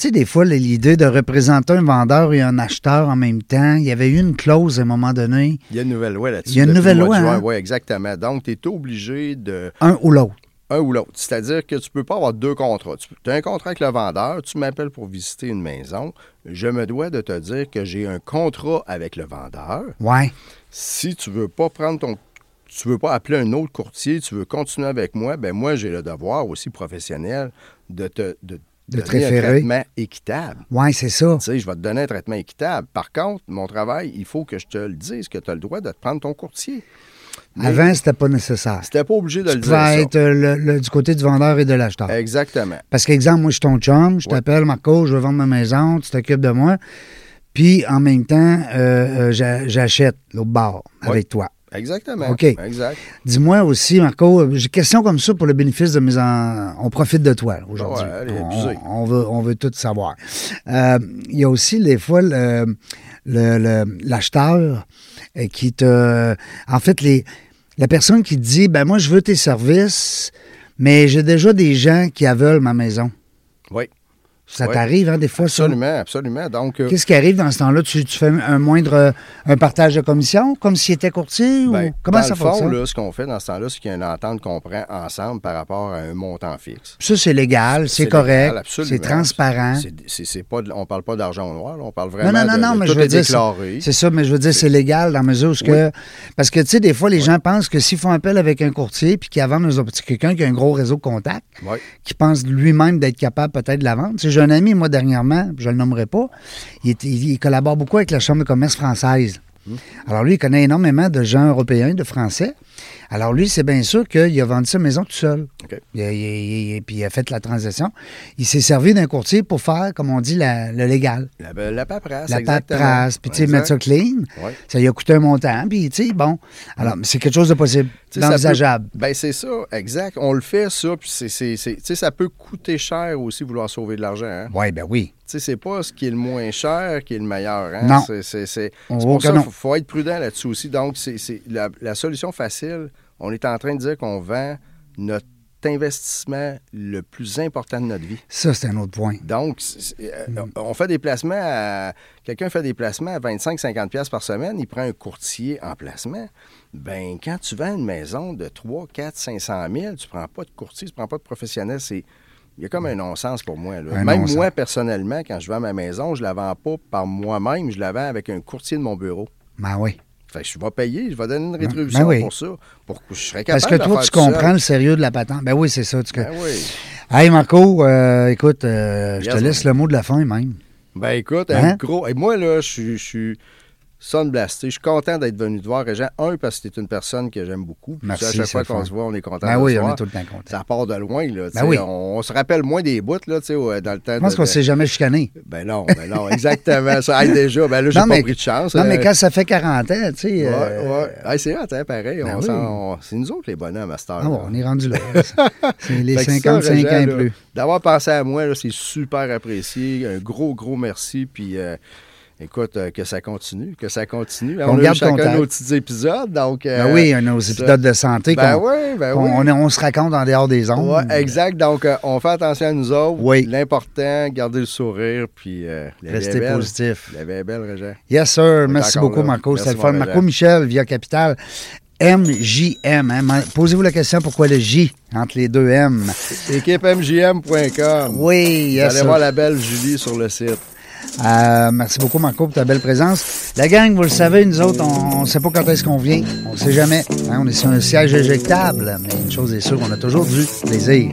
Speaker 1: Tu sais, des fois, l'idée de représenter un vendeur et un acheteur en même temps, il y avait eu une clause à un moment donné,
Speaker 2: il y a une nouvelle loi là-dessus.
Speaker 1: Il y a une nouvelle loi, hein?
Speaker 2: Oui, exactement. Donc, tu es obligé de.
Speaker 1: un ou l'autre.
Speaker 2: un ou l'autre. C'est-à-dire que tu ne peux pas avoir deux contrats. Tu as un contrat avec le vendeur, tu m'appelles pour visiter une maison. Je me dois de te dire que j'ai un contrat avec le vendeur.
Speaker 1: Ouais.
Speaker 2: Si tu veux pas prendre ton tu veux pas appeler un autre courtier, tu veux continuer avec moi, ben moi j'ai le devoir aussi professionnel de te de,
Speaker 1: De te
Speaker 2: un traitement équitable.
Speaker 1: Ouais, c'est ça.
Speaker 2: Tu sais, je vais te donner un traitement équitable. Par contre, mon travail, il faut que je te le dise, que tu as le droit de te prendre ton courtier. Mais
Speaker 1: Avant, c'était pas nécessaire.
Speaker 2: C'était pas obligé de
Speaker 1: Tu
Speaker 2: le dire.
Speaker 1: pouvais
Speaker 2: ça.
Speaker 1: être euh, le- le- du côté du vendeur et de l'acheteur.
Speaker 2: Exactement.
Speaker 1: Parce qu'exemple, moi, je suis ton chum, je
Speaker 2: Ouais.
Speaker 1: t'appelle, Marco, je veux vendre ma maison, tu t'occupes de moi. Puis, en même temps, euh, euh, j'a- j'achète l'autre bar avec toi.
Speaker 2: Exactement.
Speaker 1: OK.
Speaker 2: Exact.
Speaker 1: Dis-moi aussi, Marco, j'ai une question comme ça pour le bénéfice de mes en... On profite de toi aujourd'hui.
Speaker 2: Ouais,
Speaker 1: on, veut, on veut tout savoir. Euh, Il y a aussi des fois le- le- le- l'acheteur euh, qui te... En fait, les, la personne qui te dit, ben moi, je veux tes services, mais j'ai déjà des gens qui aveuglent ma maison.
Speaker 2: Oui.
Speaker 1: Ça
Speaker 2: Ouais.
Speaker 1: t'arrive, hein, des fois, ça?
Speaker 2: Absolument, absolument. Donc, euh,
Speaker 1: Qu'est-ce qui arrive dans ce temps-là? Tu, tu fais un moindre euh, un partage de commission, comme s'il était courtier? ou
Speaker 2: ben,
Speaker 1: comment
Speaker 2: dans
Speaker 1: ça
Speaker 2: le fond,
Speaker 1: fonctionne?
Speaker 2: là, ce qu'on fait dans ce temps-là, c'est qu'il y a une entente qu'on prend ensemble par rapport à un montant fixe.
Speaker 1: Ça, c'est légal, c'est
Speaker 2: C'est
Speaker 1: correct,
Speaker 2: légal, absolument.
Speaker 1: c'est transparent.
Speaker 2: C'est- c'est- c'est pas on parle pas d'argent noir, là, on parle vraiment
Speaker 1: non, non, non,
Speaker 2: de
Speaker 1: mais
Speaker 2: tout
Speaker 1: je veux dire, c'est-
Speaker 2: déclaré.
Speaker 1: c'est ça, mais je veux dire, c'est légal dans la mesure où que. Parce que, tu sais, des fois, les gens pensent que s'ils font appel avec un courtier puis qu'ils vendent quelqu'un qui a un gros réseau de contacts,
Speaker 2: Oui.
Speaker 1: qui pense lui-même d'être capable peut-être de la vendre. Tu sais, j'ai un ami, moi, dernièrement, je ne le nommerai pas, il, est- il- il collabore beaucoup avec la Chambre de commerce française.
Speaker 2: Hum.
Speaker 1: Alors, lui, il connaît énormément de gens européens, de Français. Alors, lui, c'est bien sûr qu'il a vendu sa maison tout seul.
Speaker 2: OK.
Speaker 1: Il a- il a- il a- puis il a fait la transaction. Il s'est servi d'un courtier pour faire, comme on dit, la- le légal.
Speaker 2: La, la paperasse,
Speaker 1: La paperasse, puis tu sais, mettre ça clean.
Speaker 2: Ouais.
Speaker 1: Ça lui a coûté un montant, puis tu sais, bon. Alors, c'est quelque chose de possible, d'envisageable.
Speaker 2: peut- Ben c'est ça, exact. On le fait, ça, puis c'est, tu sais, ça peut coûter cher aussi vouloir sauver de l'argent. Hein?
Speaker 1: Oui, ben oui.
Speaker 2: Tu sais, c'est pas ce qui est le moins cher qui est le meilleur. Hein?
Speaker 1: Non.
Speaker 2: C'est, pour ça qu'il faut, faut être prudent là-dessus aussi. Donc, c'est, c'est la, la solution facile, on est en train de dire qu'on vend notre investissement le plus important de notre vie.
Speaker 1: Ça, c'est un autre point.
Speaker 2: Donc, euh,
Speaker 1: Mm.
Speaker 2: on fait des placements à. Quelqu'un fait des placements à 25-50$ piastres par semaine, il prend un courtier en placement. Ben, quand tu vends une maison de 3, 4, 500 000, tu prends pas de courtier, tu prends pas de professionnel. C'est. Il y a comme un non-sens pour moi. là. Même moi, personnellement, quand je vends ma maison, je la vends pas par moi-même, je la vends avec un courtier de mon bureau.
Speaker 1: Ben oui.
Speaker 2: Fait que je vais payer, je vais donner une rétribution
Speaker 1: ben oui.
Speaker 2: pour ça. Pour que je serais capable
Speaker 1: Parce que toi, tu
Speaker 2: seul.
Speaker 1: comprends le sérieux de la patente. Ben oui, c'est ça. Tu...
Speaker 2: Ben oui.
Speaker 1: Hey, Marco, euh, écoute, euh, je te laisse
Speaker 2: man.
Speaker 1: le mot de la fin même.
Speaker 2: Ben écoute,
Speaker 1: Hein?
Speaker 2: gros. Et moi, là, je suis- sunblasté. Je suis content d'être venu te voir, Régent. Un, parce que tu es une personne que j'aime beaucoup. Puis
Speaker 1: Merci,
Speaker 2: à chaque fois qu'on se voit, on est content
Speaker 1: Ben
Speaker 2: de
Speaker 1: oui, on
Speaker 2: voir.
Speaker 1: est tout le temps content.
Speaker 2: Ça part de loin, là.
Speaker 1: Ben oui.
Speaker 2: on, on se rappelle moins des bouts, là, dans le temps.
Speaker 1: Je pense qu'on
Speaker 2: de-
Speaker 1: s'est jamais chicané.
Speaker 2: Ben non, ben non, exactement. Ça aide déjà. Ben là, j'ai
Speaker 1: Non,
Speaker 2: pas
Speaker 1: mais-
Speaker 2: pris de chance.
Speaker 1: Non, mais
Speaker 2: euh,
Speaker 1: quand ça fait 40 ans, tu sais.
Speaker 2: Ouais,
Speaker 1: euh,
Speaker 2: ouais. C'est hot, hein, pareil.
Speaker 1: Ben oui.
Speaker 2: on- C'est nous autres les bonhommes à cette heure.
Speaker 1: Ah bon, on est rendu là. [laughs] c'est les
Speaker 2: Fait que ça,
Speaker 1: 55
Speaker 2: Régent,
Speaker 1: ans et plus.
Speaker 2: D'avoir pensé à moi, c'est super apprécié. Un gros, gros merci. Puis, euh, écoute, euh, que ça continue, que ça continue. On a
Speaker 1: garde
Speaker 2: eu chacun
Speaker 1: contact.
Speaker 2: nos petits épisodes. Donc, euh,
Speaker 1: Ben oui, nos épisodes de santé
Speaker 2: Ben oui, ben oui.
Speaker 1: on, on se raconte en dehors des ondes.
Speaker 2: Ouais, exact. Donc, euh, on fait attention à nous autres.
Speaker 1: Oui.
Speaker 2: L'important, garder le sourire, puis euh, belle.
Speaker 1: positif.
Speaker 2: La est belle, Régent.
Speaker 1: Yes, sir. Merci beaucoup,
Speaker 2: là.
Speaker 1: Marco. C'était le fun. Marco. Michel, via Capital. MJM. hein. Posez-vous la question pourquoi le J entre les deux M?
Speaker 2: équipemjm.com.
Speaker 1: Oui,
Speaker 2: Vous
Speaker 1: yes,
Speaker 2: allez
Speaker 1: sir.
Speaker 2: voir la belle Julie sur le site.
Speaker 1: Euh, merci beaucoup, Marco, pour ta belle présence. La gang, vous le savez, nous autres, on ne sait pas quand est-ce qu'on vient. On ne sait jamais. hein. on est sur un siège éjectable. Mais une chose est sûre, on a toujours du plaisir.